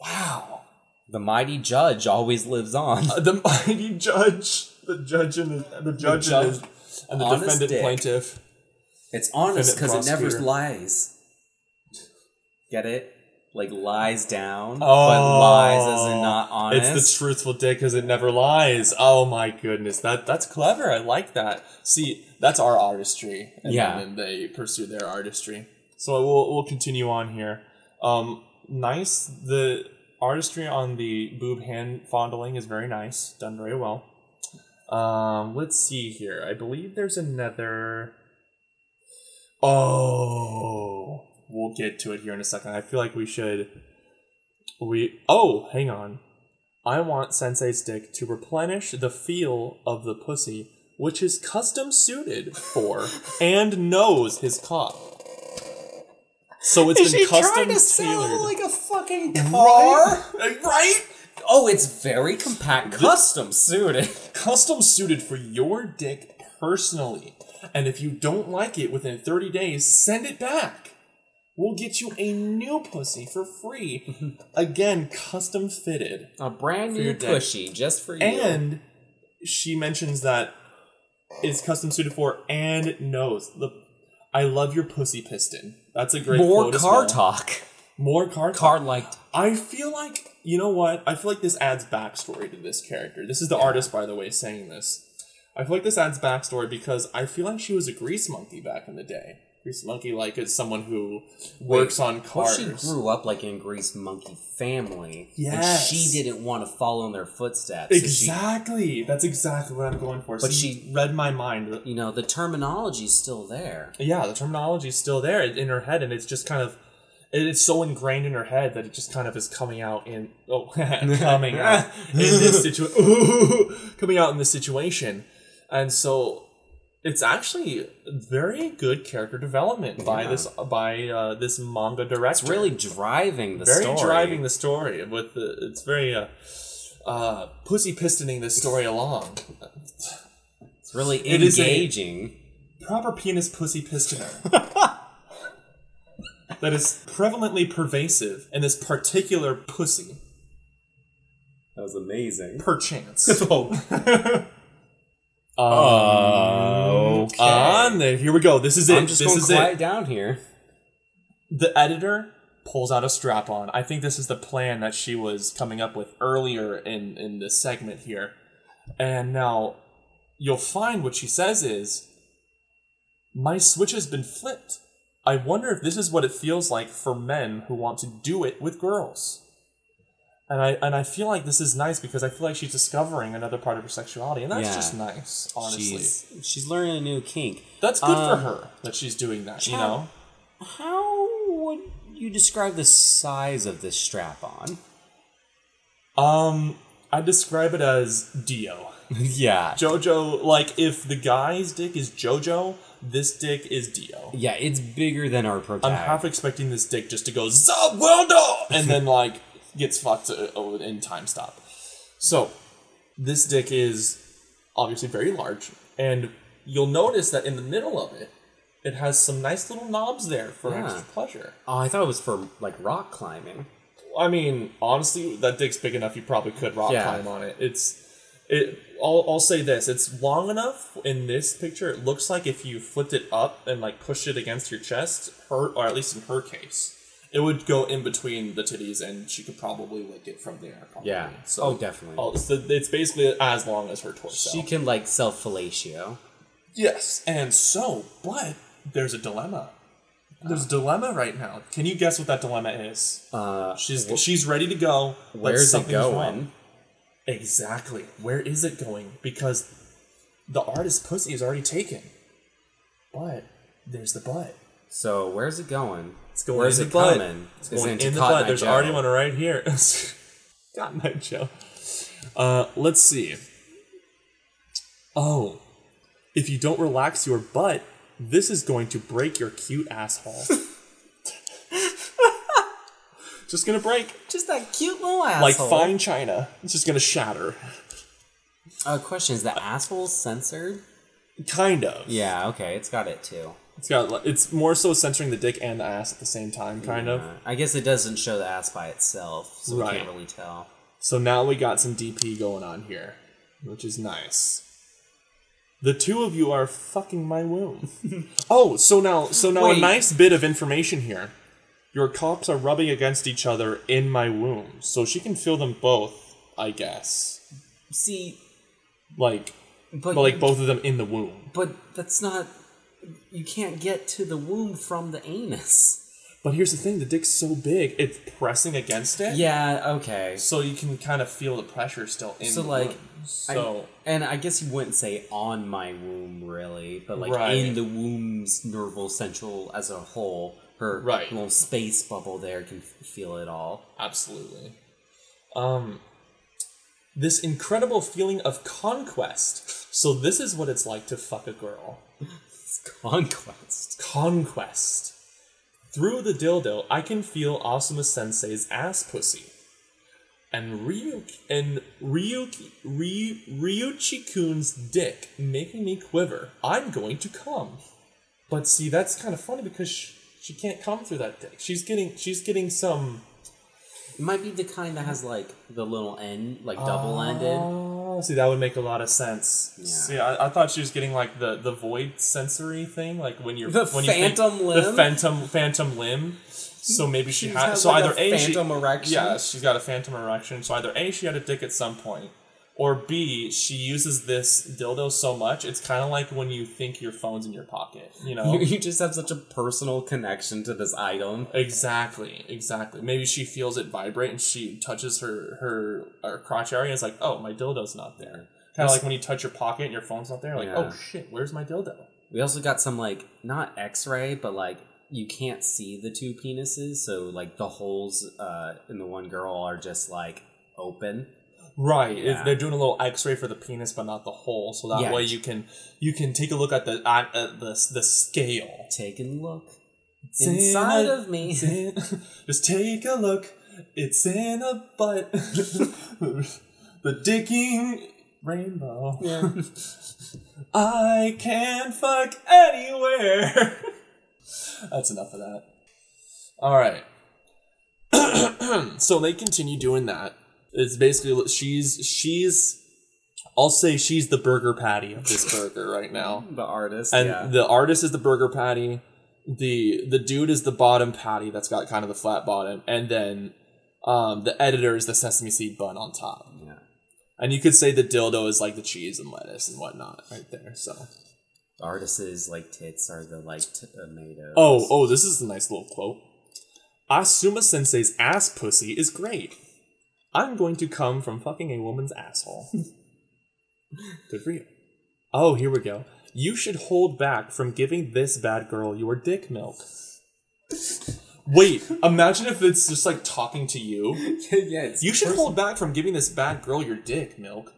Wow. The mighty judge always lives on. Uh, the mighty judge, the judge and the, the judge judge and, his, and the defendant dick. plaintiff. It's honest because it never lies. Get it? Like lies down, Oh, but lies as in not honest. It's the truthful dick because it never lies. Oh my goodness, that that's clever. I like that. See, that's our artistry. And Yeah. then they pursue their artistry. So we'll we'll continue on here. Um, nice. The artistry on the boob hand fondling is very nice. Done very well. Um, let's see here. I believe there's another. Oh, we'll get to it here in a second. I feel like we should. We oh, hang on. I want Sensei's dick to replenish the feel of the pussy, which is custom suited for and knows his cock. So it's been custom trying to tailored. Sell, like a fucking Right? right? Oh, it's very compact, custom suited. Custom suited for your dick personally. And if you don't like it within 30 days, send it back. We'll get you a new pussy for free. Again, custom fitted. A brand new pussy just for you. And she mentions that it's custom suited for and knows. The I love your pussy piston. That's a great more quote as car well. talk. More car talk. Car like I feel like you know what? I feel like this adds backstory to this character. This is the artist, by the way, saying this. I feel like this adds backstory because I feel like she was a grease monkey back in the day. Grease monkey, like, is someone who works on Well, cars. she grew up like in Grease Monkey family. Yes. And she didn't want to follow in their footsteps. so she- Exactly. That's exactly what I'm going for. But See, she- read my mind. you know, the terminology's still there. Yeah, the terminology is still there in her head, and it's just kind of. It's so ingrained in her head that it just kind of is coming out in oh coming out in this situation coming out in this situation, and so it's actually very good character development by Yeah. this by uh, this manga director. It's really driving the story. very story. driving the story with the. It's very uh, uh, pussy pistoning this story along. It's really It engaging. proper penis pussy pistoner that is prevalently pervasive in this particular pussy, That was amazing. perchance. oh. Um, okay. On there, here we go. This is it. I'm just this going is to quiet it. down here. The editor pulls out a strap on. I think this is the plan that she was coming up with earlier in in this segment here. And now you'll find what she says is my switch has been flipped. I wonder if this is what it feels like for men who want to do it with girls. And I and I feel like this is nice because I feel like she's discovering another part of her sexuality, and that's Yeah. just nice, honestly. She's she's learning a new kink. That's good Um, for her that she's doing that, you know? How would you describe the size of this strap on? Um, I describe it as Dio. yeah. Jojo, like if the guy's dick is Jojo, this dick is Dio. Yeah, it's bigger than our I'm half expecting this dick just to go Za Warudo and then like gets fucked uh, in time stop. So this dick is obviously very large, and you'll notice that in the middle of it, it has some nice little knobs there for Yeah. extra pleasure. Oh, I thought it was for like rock climbing. I mean, honestly, that dick's big enough. You probably could rock Yeah. climb on it. It's it. I'll, I'll say this: it's long enough in this picture. It looks like if you flipped it up and like pushed it against your chest, her or at least in her case, it would go in between the titties, and she could probably lick it from there. Probably. Yeah. So, Oh, definitely. oh, so it's basically as long as her torso. She can like self fellatio. Yes, and so, but there's a dilemma. There's a dilemma right now. Can you guess what that dilemma is? Uh, She's she's ready to go. where's it going? wrong. Exactly. Where is it going? Because the artist's pussy is already taken. But there's the butt. So where's it going? It's going Where's in it the butt. coming? It's going in the. Eye There's already one right here. Cotton Eye Joe. Uh, let's see. Oh, if you don't relax your butt, this is going to break your cute asshole. just gonna break Just that cute little asshole. like fine china. It's just gonna shatter. Uh, question: Is the asshole censored? Kind of. Yeah. Okay. It's got it too. It's got. It's more so censoring the dick and the ass at the same time. Kind of. Uh, I guess it doesn't show the ass by itself, so we can't really tell. So now we got some DP going on here, which is nice. The two of you are fucking my womb. oh, so now, so now a nice bit of information here. Your cocks are rubbing against each other in my womb, so she can feel them both. I guess, See, like, but, but like both of them in the womb. But that's not. You can't get to the womb from the anus. But here's the thing: the dick's so big, it's pressing against it. Yeah. Okay. So you can kind of feel the pressure still in. So the like, womb. I- so and I guess you wouldn't say on my womb really, but like Right. in the womb's nerval central as a whole, her Right. little space bubble there can feel it all. Absolutely. Um, this incredible feeling of conquest. So this is what it's like to fuck a girl. Conquest. Conquest. Through the dildo, I can feel Asuma Sensei's ass pussy. And Ryuki and Ryuki Ryu, Ryuchi-kun's dick making me quiver. I'm going to come. But see, that's kind of funny because she, she can't come through that dick. She's getting she's getting some It might be the kind that has like the little end, like double ended. Oh, see, that would make a lot of sense. Yeah. See, I, I thought she was getting like the the void sensory thing, like when you're The when you phantom think, limb? the phantom phantom limb. So maybe she She had has, so like, either a a, she- phantom erection? Yeah, she's got a phantom erection. So either a she had a dick at some point, or b she uses this dildo so much it's kind of like when you think your phone's in your pocket. You know. You, you just have such a personal connection to this item. Exactly, exactly. Maybe she feels it vibrate and she touches her her, her crotch area. And it's like, oh, my dildo's not there. Kind of like when you touch your pocket and your phone's not there. Like, Yeah. oh shit, where's my dildo? We also got some like not X-ray, but like you can't see the two penises, so like the holes uh, in the one girl are just like open. Right, Yeah. they're doing a little X-ray for the penis, but not the hole. So that Yeah. way you can you can take a look at the at, at the the scale Take a look It's in inside a- of me. in- just take a look. It's in a butt. the dicking rainbow. Yeah. I can fuck anywhere. That's enough of that. All right. so they continue doing that. It's basically she's she's I'll say she's the burger patty of this burger right now. the artist. And yeah. the artist is the burger patty. The the dude is the bottom patty that's got kind of the flat bottom, and then um, the editor is the sesame seed bun on top. yeah. And you could say the dildo is like the cheese and lettuce and whatnot right there. So The artist's like tits are the like t- tomatoes. oh oh, this is a nice little quote. Asuma Sensei's ass pussy is great. I'm going to come from fucking a woman's asshole. Good for you. Oh, here we go. You should hold back from giving this bad girl your dick milk. Wait, imagine if it's just like talking to you. yeah. It's You should hold back from giving this bad girl your dick milk.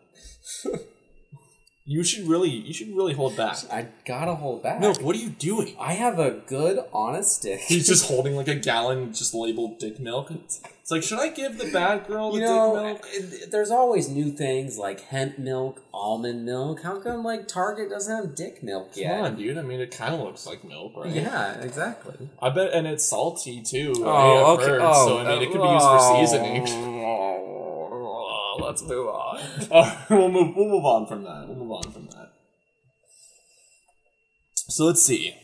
you should really, you should really hold back. I gotta hold back. Milk, what are you doing? I have a good honest dick. He's just holding like a gallon just labeled dick milk. It's like, should I give the bad girl the You know, dick milk? there's always new things like hemp milk, almond milk. How come like Target doesn't have dick milk yet? Come on, dude. I mean, it kind of looks like milk, right? Yeah, exactly. I bet, and it's salty too. Oh, okay. heard, Oh, so I mean, it could be used for seasoning. oh, let's move on. Uh, we'll move. We'll move on from that. We'll move on from that. So let's see.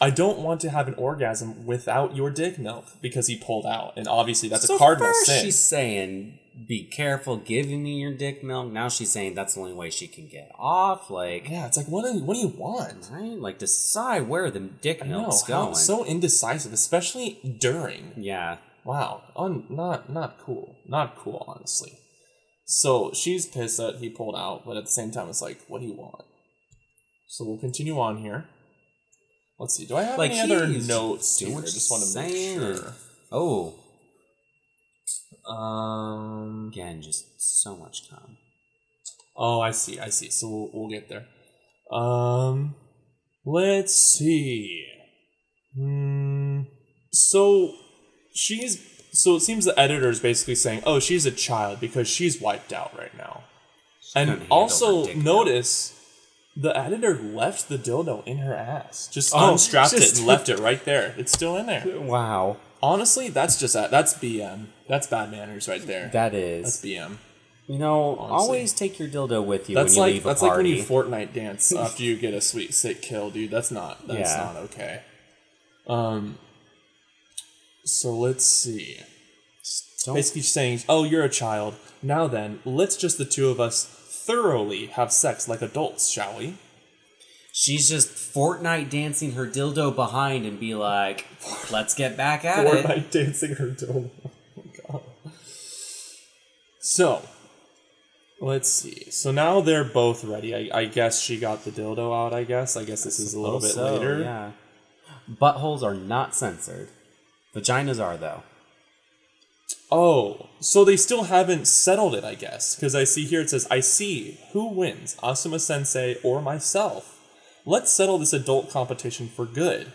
I don't want to have an orgasm without your dick milk because he pulled out, and obviously that's so a cardinal first sin. she's saying, "Be careful giving me your dick milk." Now she's saying that's the only way she can get off. Like, Yeah, it's like what do you, what do you want? right? Like decide where the dick I know milk's going. so indecisive, especially during. yeah, Wow, un, not not cool, not cool, honestly. So she's pissed that he pulled out, but at the same time, it's like, what do you want? So we'll continue on here. Let's see. Do I have Like, any other notes here? I just want to make sure. Oh, Um. again, just so much time. Oh, I see. I see. So we'll we'll get there. Um. Let's see. Hmm. So she's so it seems the editor is basically saying, "Oh, she's a child because she's wiped out right now." And also her dick milk. notice the editor left the dildo in her ass. Just Oh, unstrapped it and left it right there. It's still in there. Wow, Honestly, that's just that's BM. That's bad manners right there. that that's. BM. You know, Honestly. always take your dildo with you That's when you like leave a that's like when you Fortnite dance after you get a sweet sick kill, dude. That's not that's Yeah. not okay. Um. So let's see. Don't- Basically saying, "Oh, you're a child. Now then, let's just the two of us thoroughly have sex like adults, shall we?" She's just Fortnite dancing her dildo behind and be like, "Let's get back at it." Fortnite dancing her dildo. Oh. So, let's see. So now they're both ready. I, I guess she got the dildo out. I guess. I guess this is a little bit So, later. Yeah. Buttholes are not censored. Vaginas are though. Oh, so they still haven't settled it, I guess. Because I see here it says, I see. Who wins, Asuma Sensei or myself? Let's settle this adult competition for good.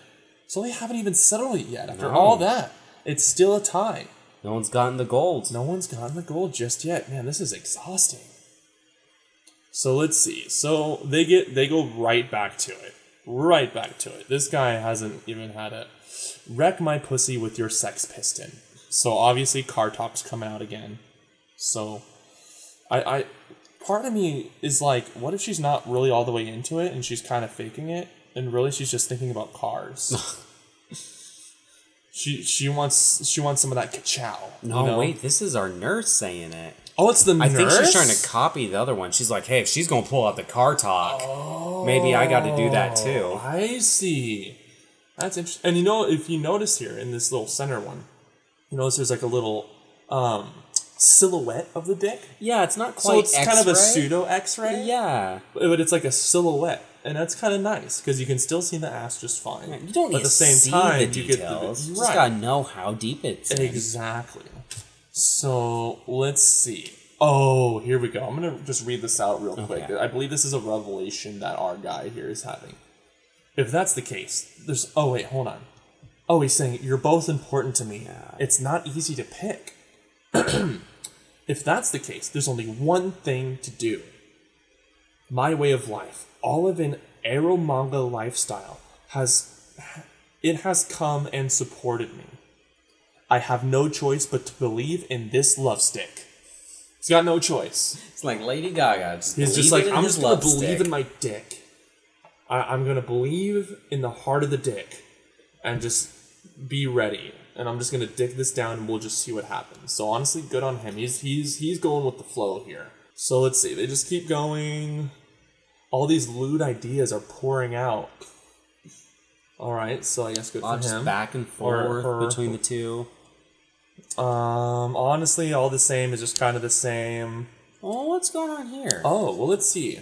So they haven't even settled it yet after No. all that. It's still a tie. No one's gotten the gold. No one's gotten the gold just yet. Man, this is exhausting. So let's see. So they get they go right back to it. Right back to it. This guy hasn't even had it. Wreck my pussy with your sex piston. So obviously car talk's coming out again. So I I part of me is like, what if she's not really all the way into it and she's kind of faking it? And really she's just thinking about cars. she she wants she wants some of that ka-chow. No, you know? wait, this is our nurse saying it. Oh, it's the I nurse. think she's trying to copy the other one. She's like, hey, if she's gonna pull out the car talk, maybe I got to do that too. Oh, I see. That's interesting. And you know, if you notice here in this little center one, you notice there's like a little um, silhouette of the dick. Yeah, it's not quite. So it's kind of a X-ray. pseudo X-ray. Yeah, but it's like a silhouette, and that's kind of nice because you can still see the ass just fine. you don't need at the same time, the you get the You right. just gotta know how deep it's. in. Exactly. So let's see. Oh, here we go. I'm gonna just read this out real quick. I believe this is a revelation that our guy here is having. If that's the case, there's. Oh wait, hold on. Oh, he's saying you're both important to me. Yeah. It's not easy to pick. if that's the case, there's only one thing to do. My way of life, all of an ero manga lifestyle, has it has come and supported me. I have no choice but to believe in this love stick. He's got no choice. It's like Lady Gaga. Just He's just like, I'm just gonna believe stick. in my dick. I, I'm gonna believe in the heart of the dick, and just be ready. And I'm just gonna dick this down, and we'll just see what happens. So honestly, good on him. He's he's he's going with the flow here. So let's see. They just keep going. All these lewd ideas are pouring out. All right, so I guess good for him. back and Or forth between the two. Um, honestly, all the same is just kind of the same. Oh, what's going on here? Oh, well, let's see.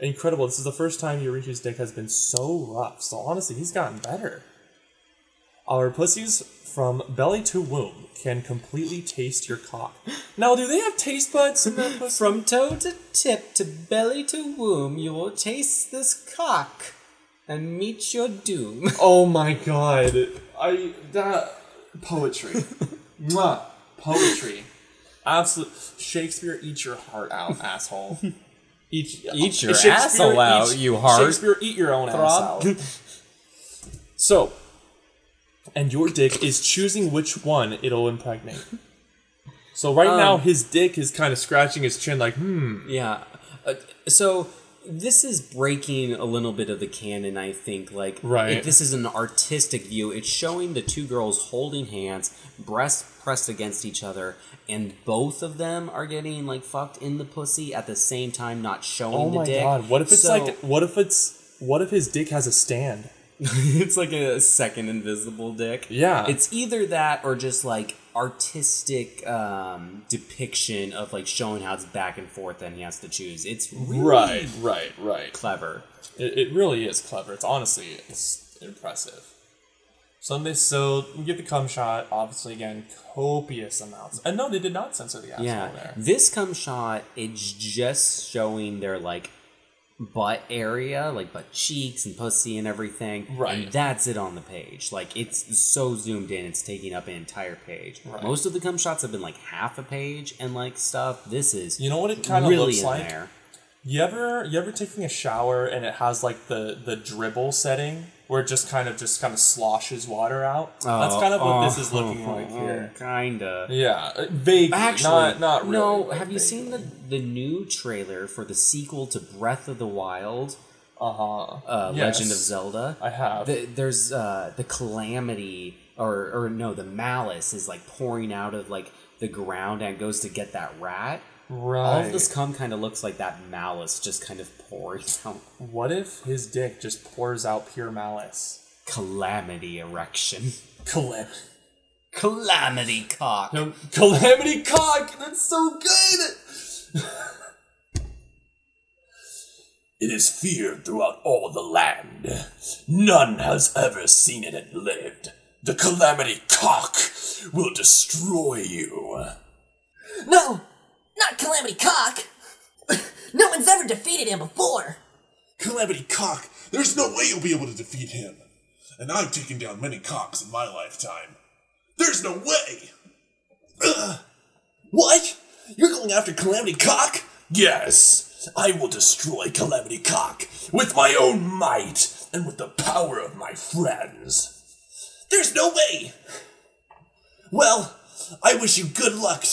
Incredible. This is the first time Eureka's dick has been so rough. So honestly, he's gotten better. Our pussies from belly to womb can completely taste your cock. Now, do they have taste buds in their pussy? From toe to tip to belly to womb, you will taste this cock and meet your doom. Oh my god. I that poetry. Mwah. Poetry. Absolute Shakespeare, eat your heart out, asshole. Eat, Eat your asshole out, you heart. Shakespeare, eat your own Throb. ass out. So, and your dick is choosing which one it'll impregnate. So right Um, now, his dick is kind of scratching his chin, like, hmm. Yeah. Uh, so this is breaking a little bit of the canon, I think. Like, Right. if this is an artistic view. It's showing the two girls holding hands, breasts pressed against each other, and both of them are getting like fucked in the pussy at the same time, not showing Oh the my dick. god! What if it's So- like? What if it's? What if his dick has a stand? it's like a second invisible dick. Yeah. It's either that or just like artistic um, depiction of like showing how it's back and forth and he has to choose. It's really Right, right, right. clever. It, it really is clever. It's honestly it's impressive. So this, so we get the cum shot. Obviously, again, copious amounts. And no, they did not censor the asshole Yeah. there. This cum shot, it's just showing their like butt area, like butt cheeks and pussy and everything. Right. And that's it on the page. Like it's so zoomed in, it's taking up an entire page. Right. Most of the cum shots have been like half a page and like stuff. This is You know what it kind of really looks like? there. You ever you ever taking a shower and it has like the the dribble setting where it just kind of just kind of sloshes water out? That's kind of what this is looking like here. Oh, Kinda. Yeah, uh, vaguely, Actually, not not really. no. Have you seen the the new trailer for the sequel to Breath of the Wild, Uh-huh. uh, Yes. Legend of Zelda? I have. The, there's uh, the calamity, or or no, the malice is like pouring out of like the ground and goes to get that rat. Right. All of this cum kind of looks like that malice just kind of pouring out. What if his dick just pours out pure malice? Calamity erection. Calam- Calamity cock. Calamity cock! That's so good! It is feared throughout all the land. None has ever seen it and lived. The Calamity Cock will destroy you. No, not Calamity Cock. no one's ever defeated him before. Calamity Cock, there's no way you'll be able to defeat him. And I've taken down many cocks in my lifetime. There's no way! Ugh. What? You're going after Calamity Cock? Yes, I will destroy Calamity Cock with my own might and with the power of my friends. There's no way! Well, I wish you good luck,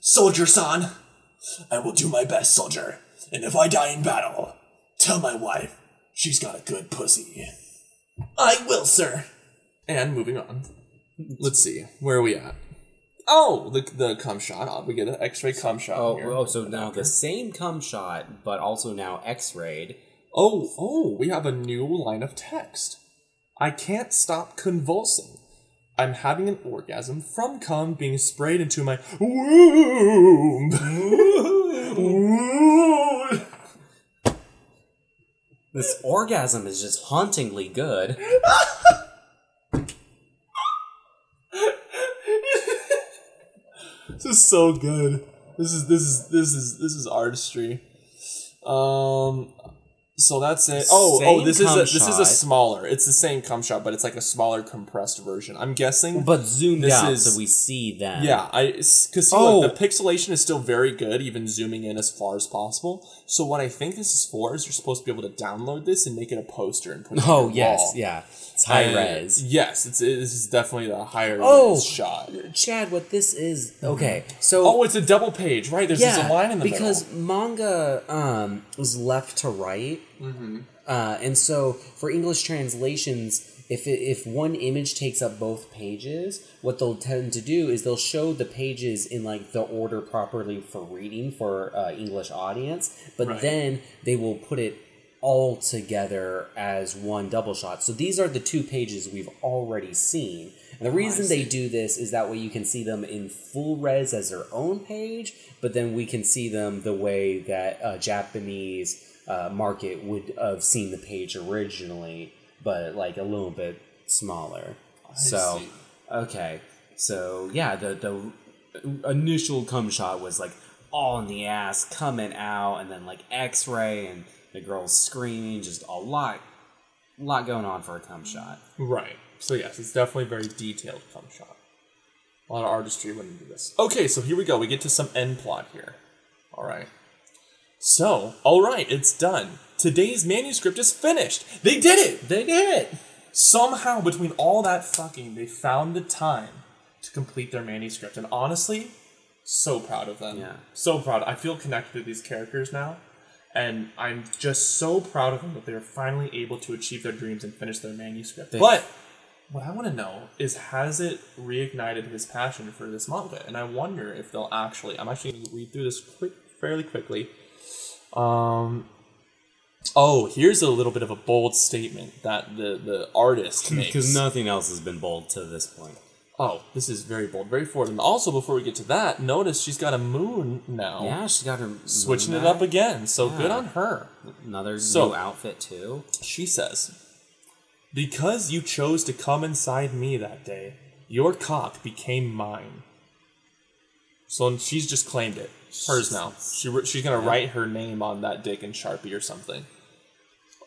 Soldier San. I will do my best, soldier. And if I die in battle, tell my wife she's got a good pussy. I will, sir. And moving on. Let's see. Where are we at? Oh, the the cum shot. Oh, we get an X-ray cum shot Oh, here. oh, so now the same cum shot, but also now X-rayed. Oh, oh, we have a new line of text. I can't stop convulsing. I'm having an orgasm from cum being sprayed into my womb. This orgasm is just hauntingly good. this is so good. This is this is this is this is artistry. Um so that's it. Oh, oh Same oh, this is a this is a smaller. It's the same cum shot, but it's like a smaller compressed version. I'm guessing. But zoomed This out is- so we see them. Yeah, I because Oh. the pixelation is still very good, even zooming in as far as possible. So what I think this is for is you're supposed to be able to download this and make it a poster and put it. Oh yes, wall. yeah. It's high And- res. Yes, it's it, this is definitely the higher Oh. res shot. Chad, what this is? Okay, so Oh, it's a double page, right? There's yeah, a line in the because middle. manga um is left to right, Mm-hmm. uh, and so for English translations, if it, if one image takes up both pages, what they'll tend to do is they'll show the pages in like the order properly for reading for uh, English audience, but Right. then they will put it all together as one double shot. So these are the two pages we've already seen. And the reason they do this is that way you can see them in full res as their own page, but then we can see them the way that uh, Japanese uh, market would have seen the page originally, but like a little bit smaller. so, see. okay. So, yeah, the, the initial cum shot was like all in the ass coming out and then like x-ray and the girl's screaming just a lot lot going on for a cum shot Right. So yes, it's definitely a very detailed cum shot. A lot of artistry went into this. Okay, so here we go. We get to some end plot here. All right. So, all right, it's done. Today's manuscript is finished. They did it. They did it. Somehow, between all that fucking, they found the time to complete their manuscript. And honestly, so proud of them. Yeah. So proud. I feel connected to these characters now. And I'm just so proud of them that they're finally able to achieve their dreams and finish their manuscript. but what I want to know is has it reignited his passion for this manga? And I wonder if they'll actually. I'm actually going to read through this quick, fairly quickly. Um. Oh, here's a little bit of a bold statement that the the artist makes. Because nothing else has been bold to this point. Oh, this is very bold, very forward. And also, before we get to that, notice she's got a moon now. Yeah, she got her Switching it up again. So good on her. Another So- new outfit too. She says, Because you chose to come inside me that day, your cock became mine. So she's just claimed it. Hers now. She, she's gonna write her name on that dick in Sharpie or something.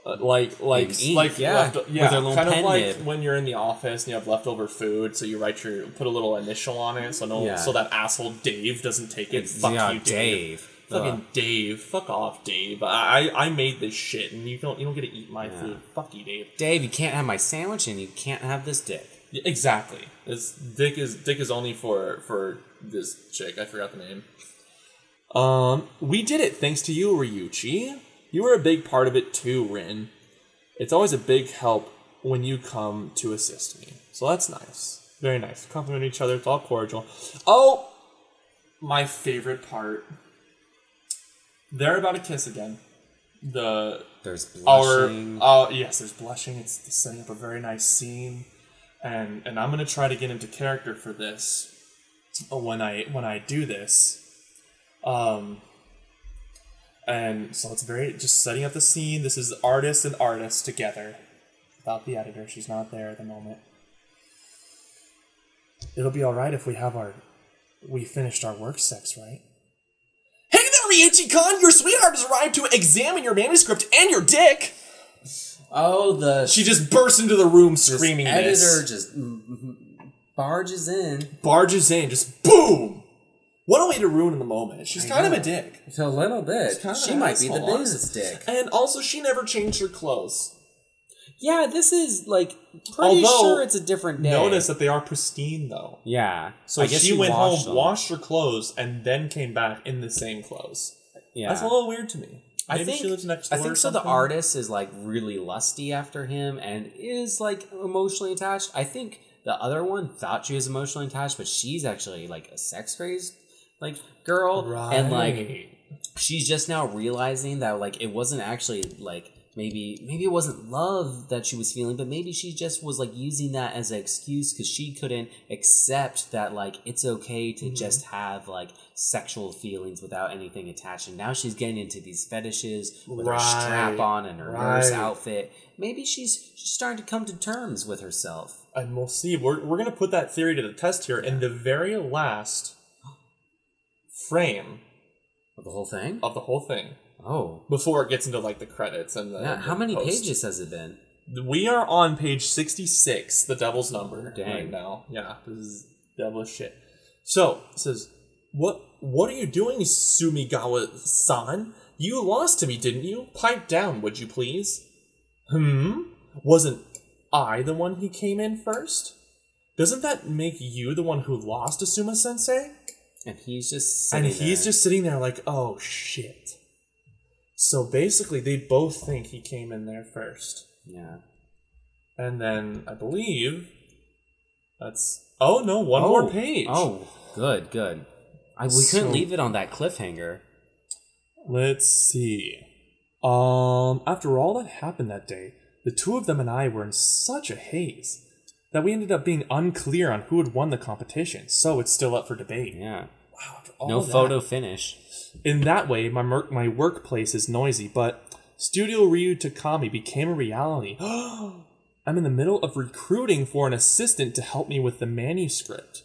Uh, like like ink, like yeah, left, yeah, kind of like nib. when you're in the office and you have leftover food, so you write your put a little initial on it, so no, Yeah. so that asshole Dave doesn't take it. Fuck yeah, you, Dave. Dave. Fucking Ugh. Dave, fuck off, Dave. I I made this shit, and you don't you don't get to eat my food. Fuck you, Dave. Dave, you can't have my sandwich and you can't have this dick. Yeah, exactly. This dick is dick is only for for this chick. I forgot the name. Um, we did it thanks to you, Ryuchi. You were a big part of it too, Rin. It's always a big help when you come to assist me. So that's nice. Very nice. Compliment each other. It's all cordial. Oh, my favorite part. They're about to kiss again. The There's our blushing. uh, yes, there's blushing. It's setting up a very nice scene, and and I'm gonna try to get into character for this when I when I do this. Um, and so it's very just setting up the scene. This is artist and artist together, without the editor. She's not there at the moment. It'll be all right if we have our we finished our work sex, right? Hey there, Ryuchi-kun! Your sweetheart has arrived to examine your manuscript and your dick! oh, the She just bursts into the room this screaming editor this. just barges in. barges in, just boom. What a way to ruin the moment. She's I kind of a dick. A little bit. She might be the business dick. And also, she never changed her clothes. Yeah, this is like pretty Although, sure it's a different day. Notice that they are pristine, though. Yeah. So I guess she went home, washed them. washed her clothes, and then came back in the same clothes. Yeah. That's a little weird to me. I Maybe think she lives next I door think or so. The artist is like really lusty after him and is like emotionally attached. I think the other one thought she was emotionally attached, but she's actually like a sex crazed like girl, and like she's just now realizing that like it wasn't actually like maybe maybe it wasn't love that she was feeling but maybe she just was like using that as an excuse because she couldn't accept that like it's okay to mm-hmm. just have like sexual feelings without anything attached and now she's getting into these fetishes with her strap on and her nurse outfit. Maybe she's she's starting to come to terms with herself. And we'll see. We're, we're going to put that theory to the test here. In the very last frame of the whole thing of the whole thing oh before it gets into like the credits and the. yeah how the many post. pages has it been We are on page 66, the devil's number Dang. right now. Yeah, this is devilish shit. So, it says, What what are you doing, Sumigawa-san? You lost to me, didn't you? Pipe down, would you please? Hmm? Wasn't I the one who came in first? Doesn't that make you the one who lost to Suma-sensei? And he's just And sitting he's there. just sitting there like, oh shit. So basically, they both think he came in there first. yeah And then I believe that's oh no, one more page. Oh, good, good. I, we So- couldn't leave it on that cliffhanger. Let's see. Um after all that happened that day, the two of them and I were in such a haze that we ended up being unclear on who had won the competition, so it's still up for debate. Yeah. All No that- photo finish. In that way, my mer- my workplace is noisy, but Studio Ryu Takami became a reality. I'm in the middle of recruiting for an assistant to help me with the manuscript.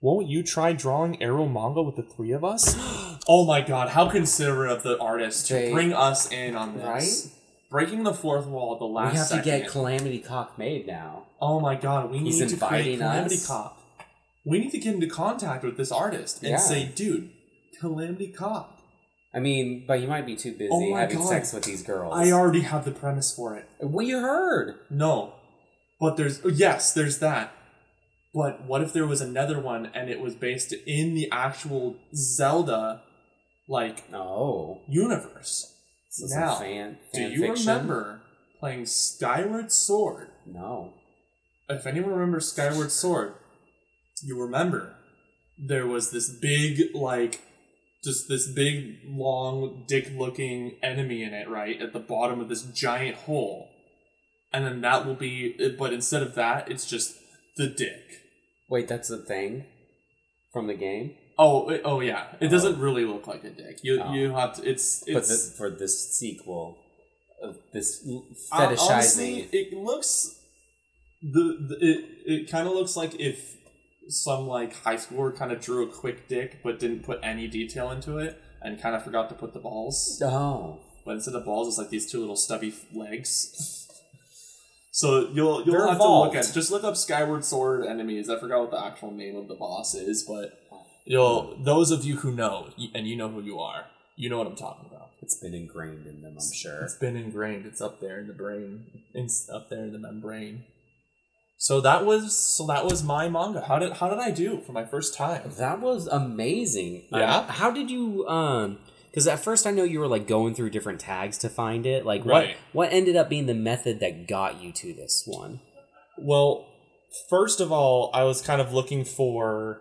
Won't you try drawing ero manga with the three of us? oh my god, how considerate of the artist to They- bring us in on this. Right? Breaking the fourth wall at the last we have to get. Calamity Cock made now. oh my god, we He's need to create inviting Calamity us. Cop. We need to get into contact with this artist and Yeah. say, dude, Calamity Cop. I mean, but you might be too busy Oh my having God. sex with these girls. I already have the premise for it. We heard. No. But there's oh, yes, there's that. But what if there was another one and it was based in the actual Zelda like Oh, universe? is Now, a fan. Do you fiction? remember playing Skyward Sword? No. If anyone remembers Skyward Sword, you remember there was this big like just this big long dick looking enemy in it, right? At the bottom of this giant hole. And then that will be but instead of that, it's just the dick. Wait, that's the thing from the game. Oh, it- oh yeah. It doesn't really look like a dick. You Oh. you have to. It's But it's the, for this sequel, of this l- uh, fetishizing. honestly, it looks the, the it it kind of looks like if some like high schooler kind of drew a quick dick but didn't put any detail into it and kind of forgot to put the balls. oh, But instead of balls, it's like these two little stubby legs. So you'll you'll They're have to look at just look up Skyward Sword enemies. I forgot what the actual name of the boss is, but oh. you'll those of you who know and you know who you are, you know what I'm talking about. it's been ingrained in them. I'm sure. It's been ingrained. It's up there in the brain. It's up there in the membrane. So that was so that was my manga. How did how did I do for my first time? That was amazing. Yeah? Um, how did you um because at first I know you were like going through different tags to find it. Like Right. what what ended up being the method that got you to this one? Well, first of all, I was kind of looking for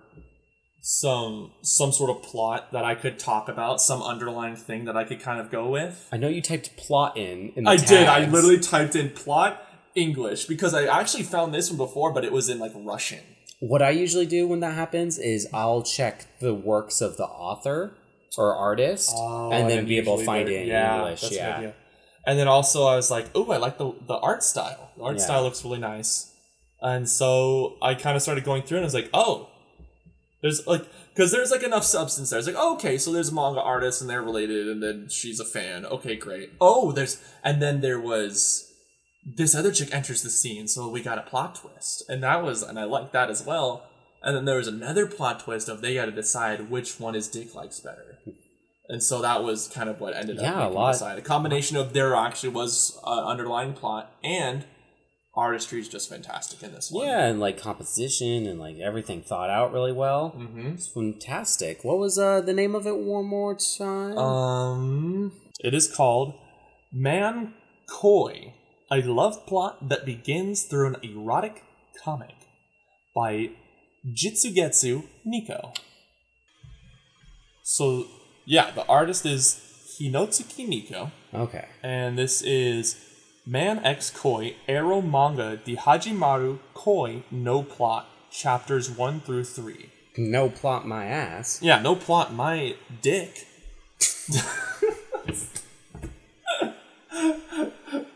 some some sort of plot that I could talk about, some underlying thing that I could kind of go with. I know you typed plot in. in the I did. I literally typed in plot English because I actually found this one before, but it was in like Russian. What I usually do when that happens is I'll check the works of the author or artist oh, and then be able to find it in English. Yeah. And then also I was like, oh, I like the the art style. The art Yeah. style looks really nice. And so I kind of started going through and I was like, oh, there's like because there's like enough substance there. It's like, oh, okay, so there's a manga artist and they're related, and then she's a fan. Okay, great. Oh, there's and then there was this other chick enters the scene, so we got a plot twist, and that was and I liked that as well. And then there was another plot twist of they got to decide which one is Dick likes better. And so that was kind of what ended up Yeah, a making me lot. decide. A combination of there actually was uh, underlying plot and artistry is just fantastic in this one. Yeah, and like composition and like everything thought out really well. Mm-hmm. It's fantastic. What was uh the name of it one more time? Um, it is called Man Koi, a love plot that begins through an erotic comic by Jitsugetsu Nico. So, yeah, the artist is Hinotsuki Nico, okay. and this is Man X Koi Ero Manga Di Hajimaru Koi No Plot, chapters 1 through 3. No plot my ass. Yeah, no plot, my dick.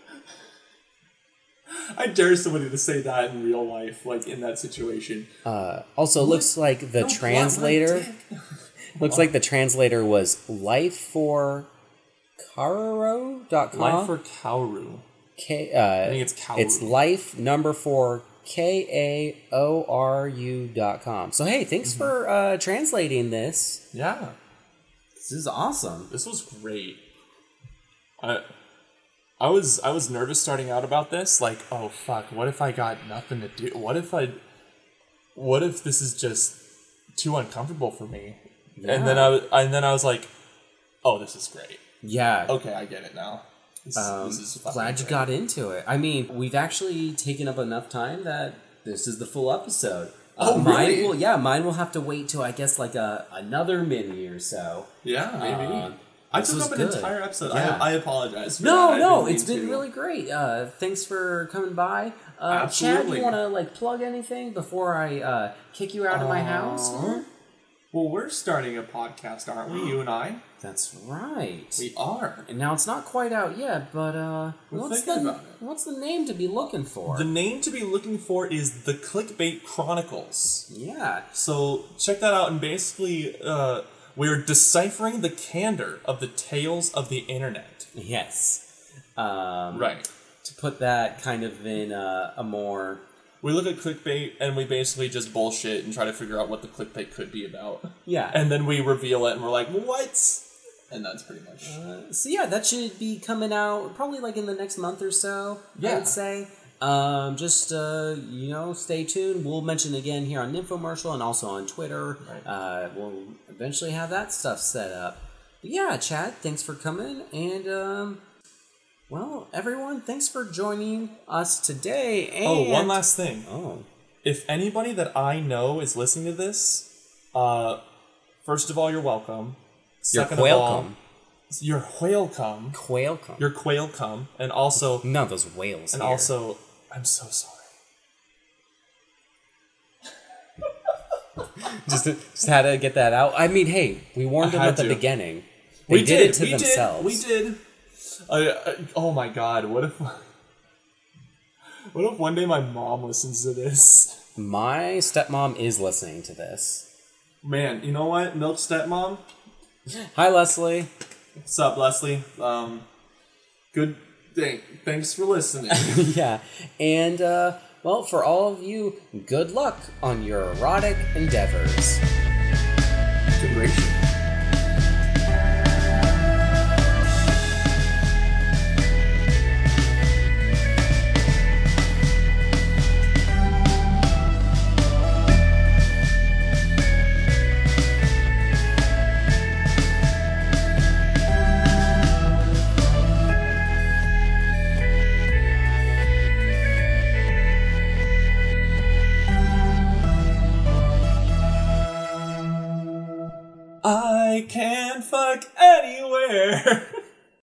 I dare somebody to say that in real life, like in that situation. Uh, also, looks like the my translator looks like the translator was life for Kararo.com. Life for Kauru. K, uh, I think it's Kaoru. It's life number four K A O R U dot com. So hey, thanks Mm-hmm. for uh, translating this. Yeah, This is awesome. this was great. I, I was I was nervous starting out about this. Like, oh fuck, what if I got nothing to do? What if I, what if this is just too uncomfortable for me? And then I was, and then I was like, oh, this is great. Yeah. Okay, I get it now. This, Um, this glad you great. got into it. I mean, we've actually taken up enough time that this is the full episode. Uh, Oh, mine really? will, yeah, mine will have to wait till I guess like a another mini or so. Yeah, maybe. Uh, I this took up an good. entire episode. Yeah. I, I apologize. No, that. No, it's been to. really great. Uh, thanks for coming by. Uh, Chad, Absolutely. you want to like plug anything before I uh, kick you out of my house? Well, we're starting a podcast, aren't we? You and I. That's right. We are. And now it's not quite out yet, but uh, We're what's thinking the about it. what's the name to be looking for? The name to be looking for is the Clickbait Chronicles. yeah, So check that out, and basically, uh, we're deciphering the candor of the tales of the internet. yes. Um, Right. To put that kind of in a, a more We look at clickbait and we basically just bullshit and try to figure out what the clickbait could be about. Yeah. And then we reveal it and we're like, what? And that's pretty much. So yeah, that should be coming out probably like in the next month or so. I Yeah. would say. Um, just uh, you know, stay tuned. We'll mention again here on Infomercial and also on Twitter. Right. Uh, we'll eventually have that stuff set up. But yeah, Chad, thanks for coming, and um, well, everyone, thanks for joining us today. And oh, one last thing. Oh, If anybody that I know is listening to this, uh, first of all, you're welcome. you're Second of all, welcome. you're whalecome. Quail come. You're quailcome. And also, None of those whales. and here. also, I'm so sorry. just, just had to get that out. I mean, hey, we warned them at the to. beginning. They we did, did, it to we themselves. Did, we did. I, I, oh my god! What if? What if one day my mom listens to this? My stepmom is listening to this. Man, you know what, Milk Stepmom. Hi, Leslie. What's up, Leslie? Um, good. Thank, thanks for listening. yeah, and uh, well, for all of you, good luck on your erotic endeavors. Anywhere.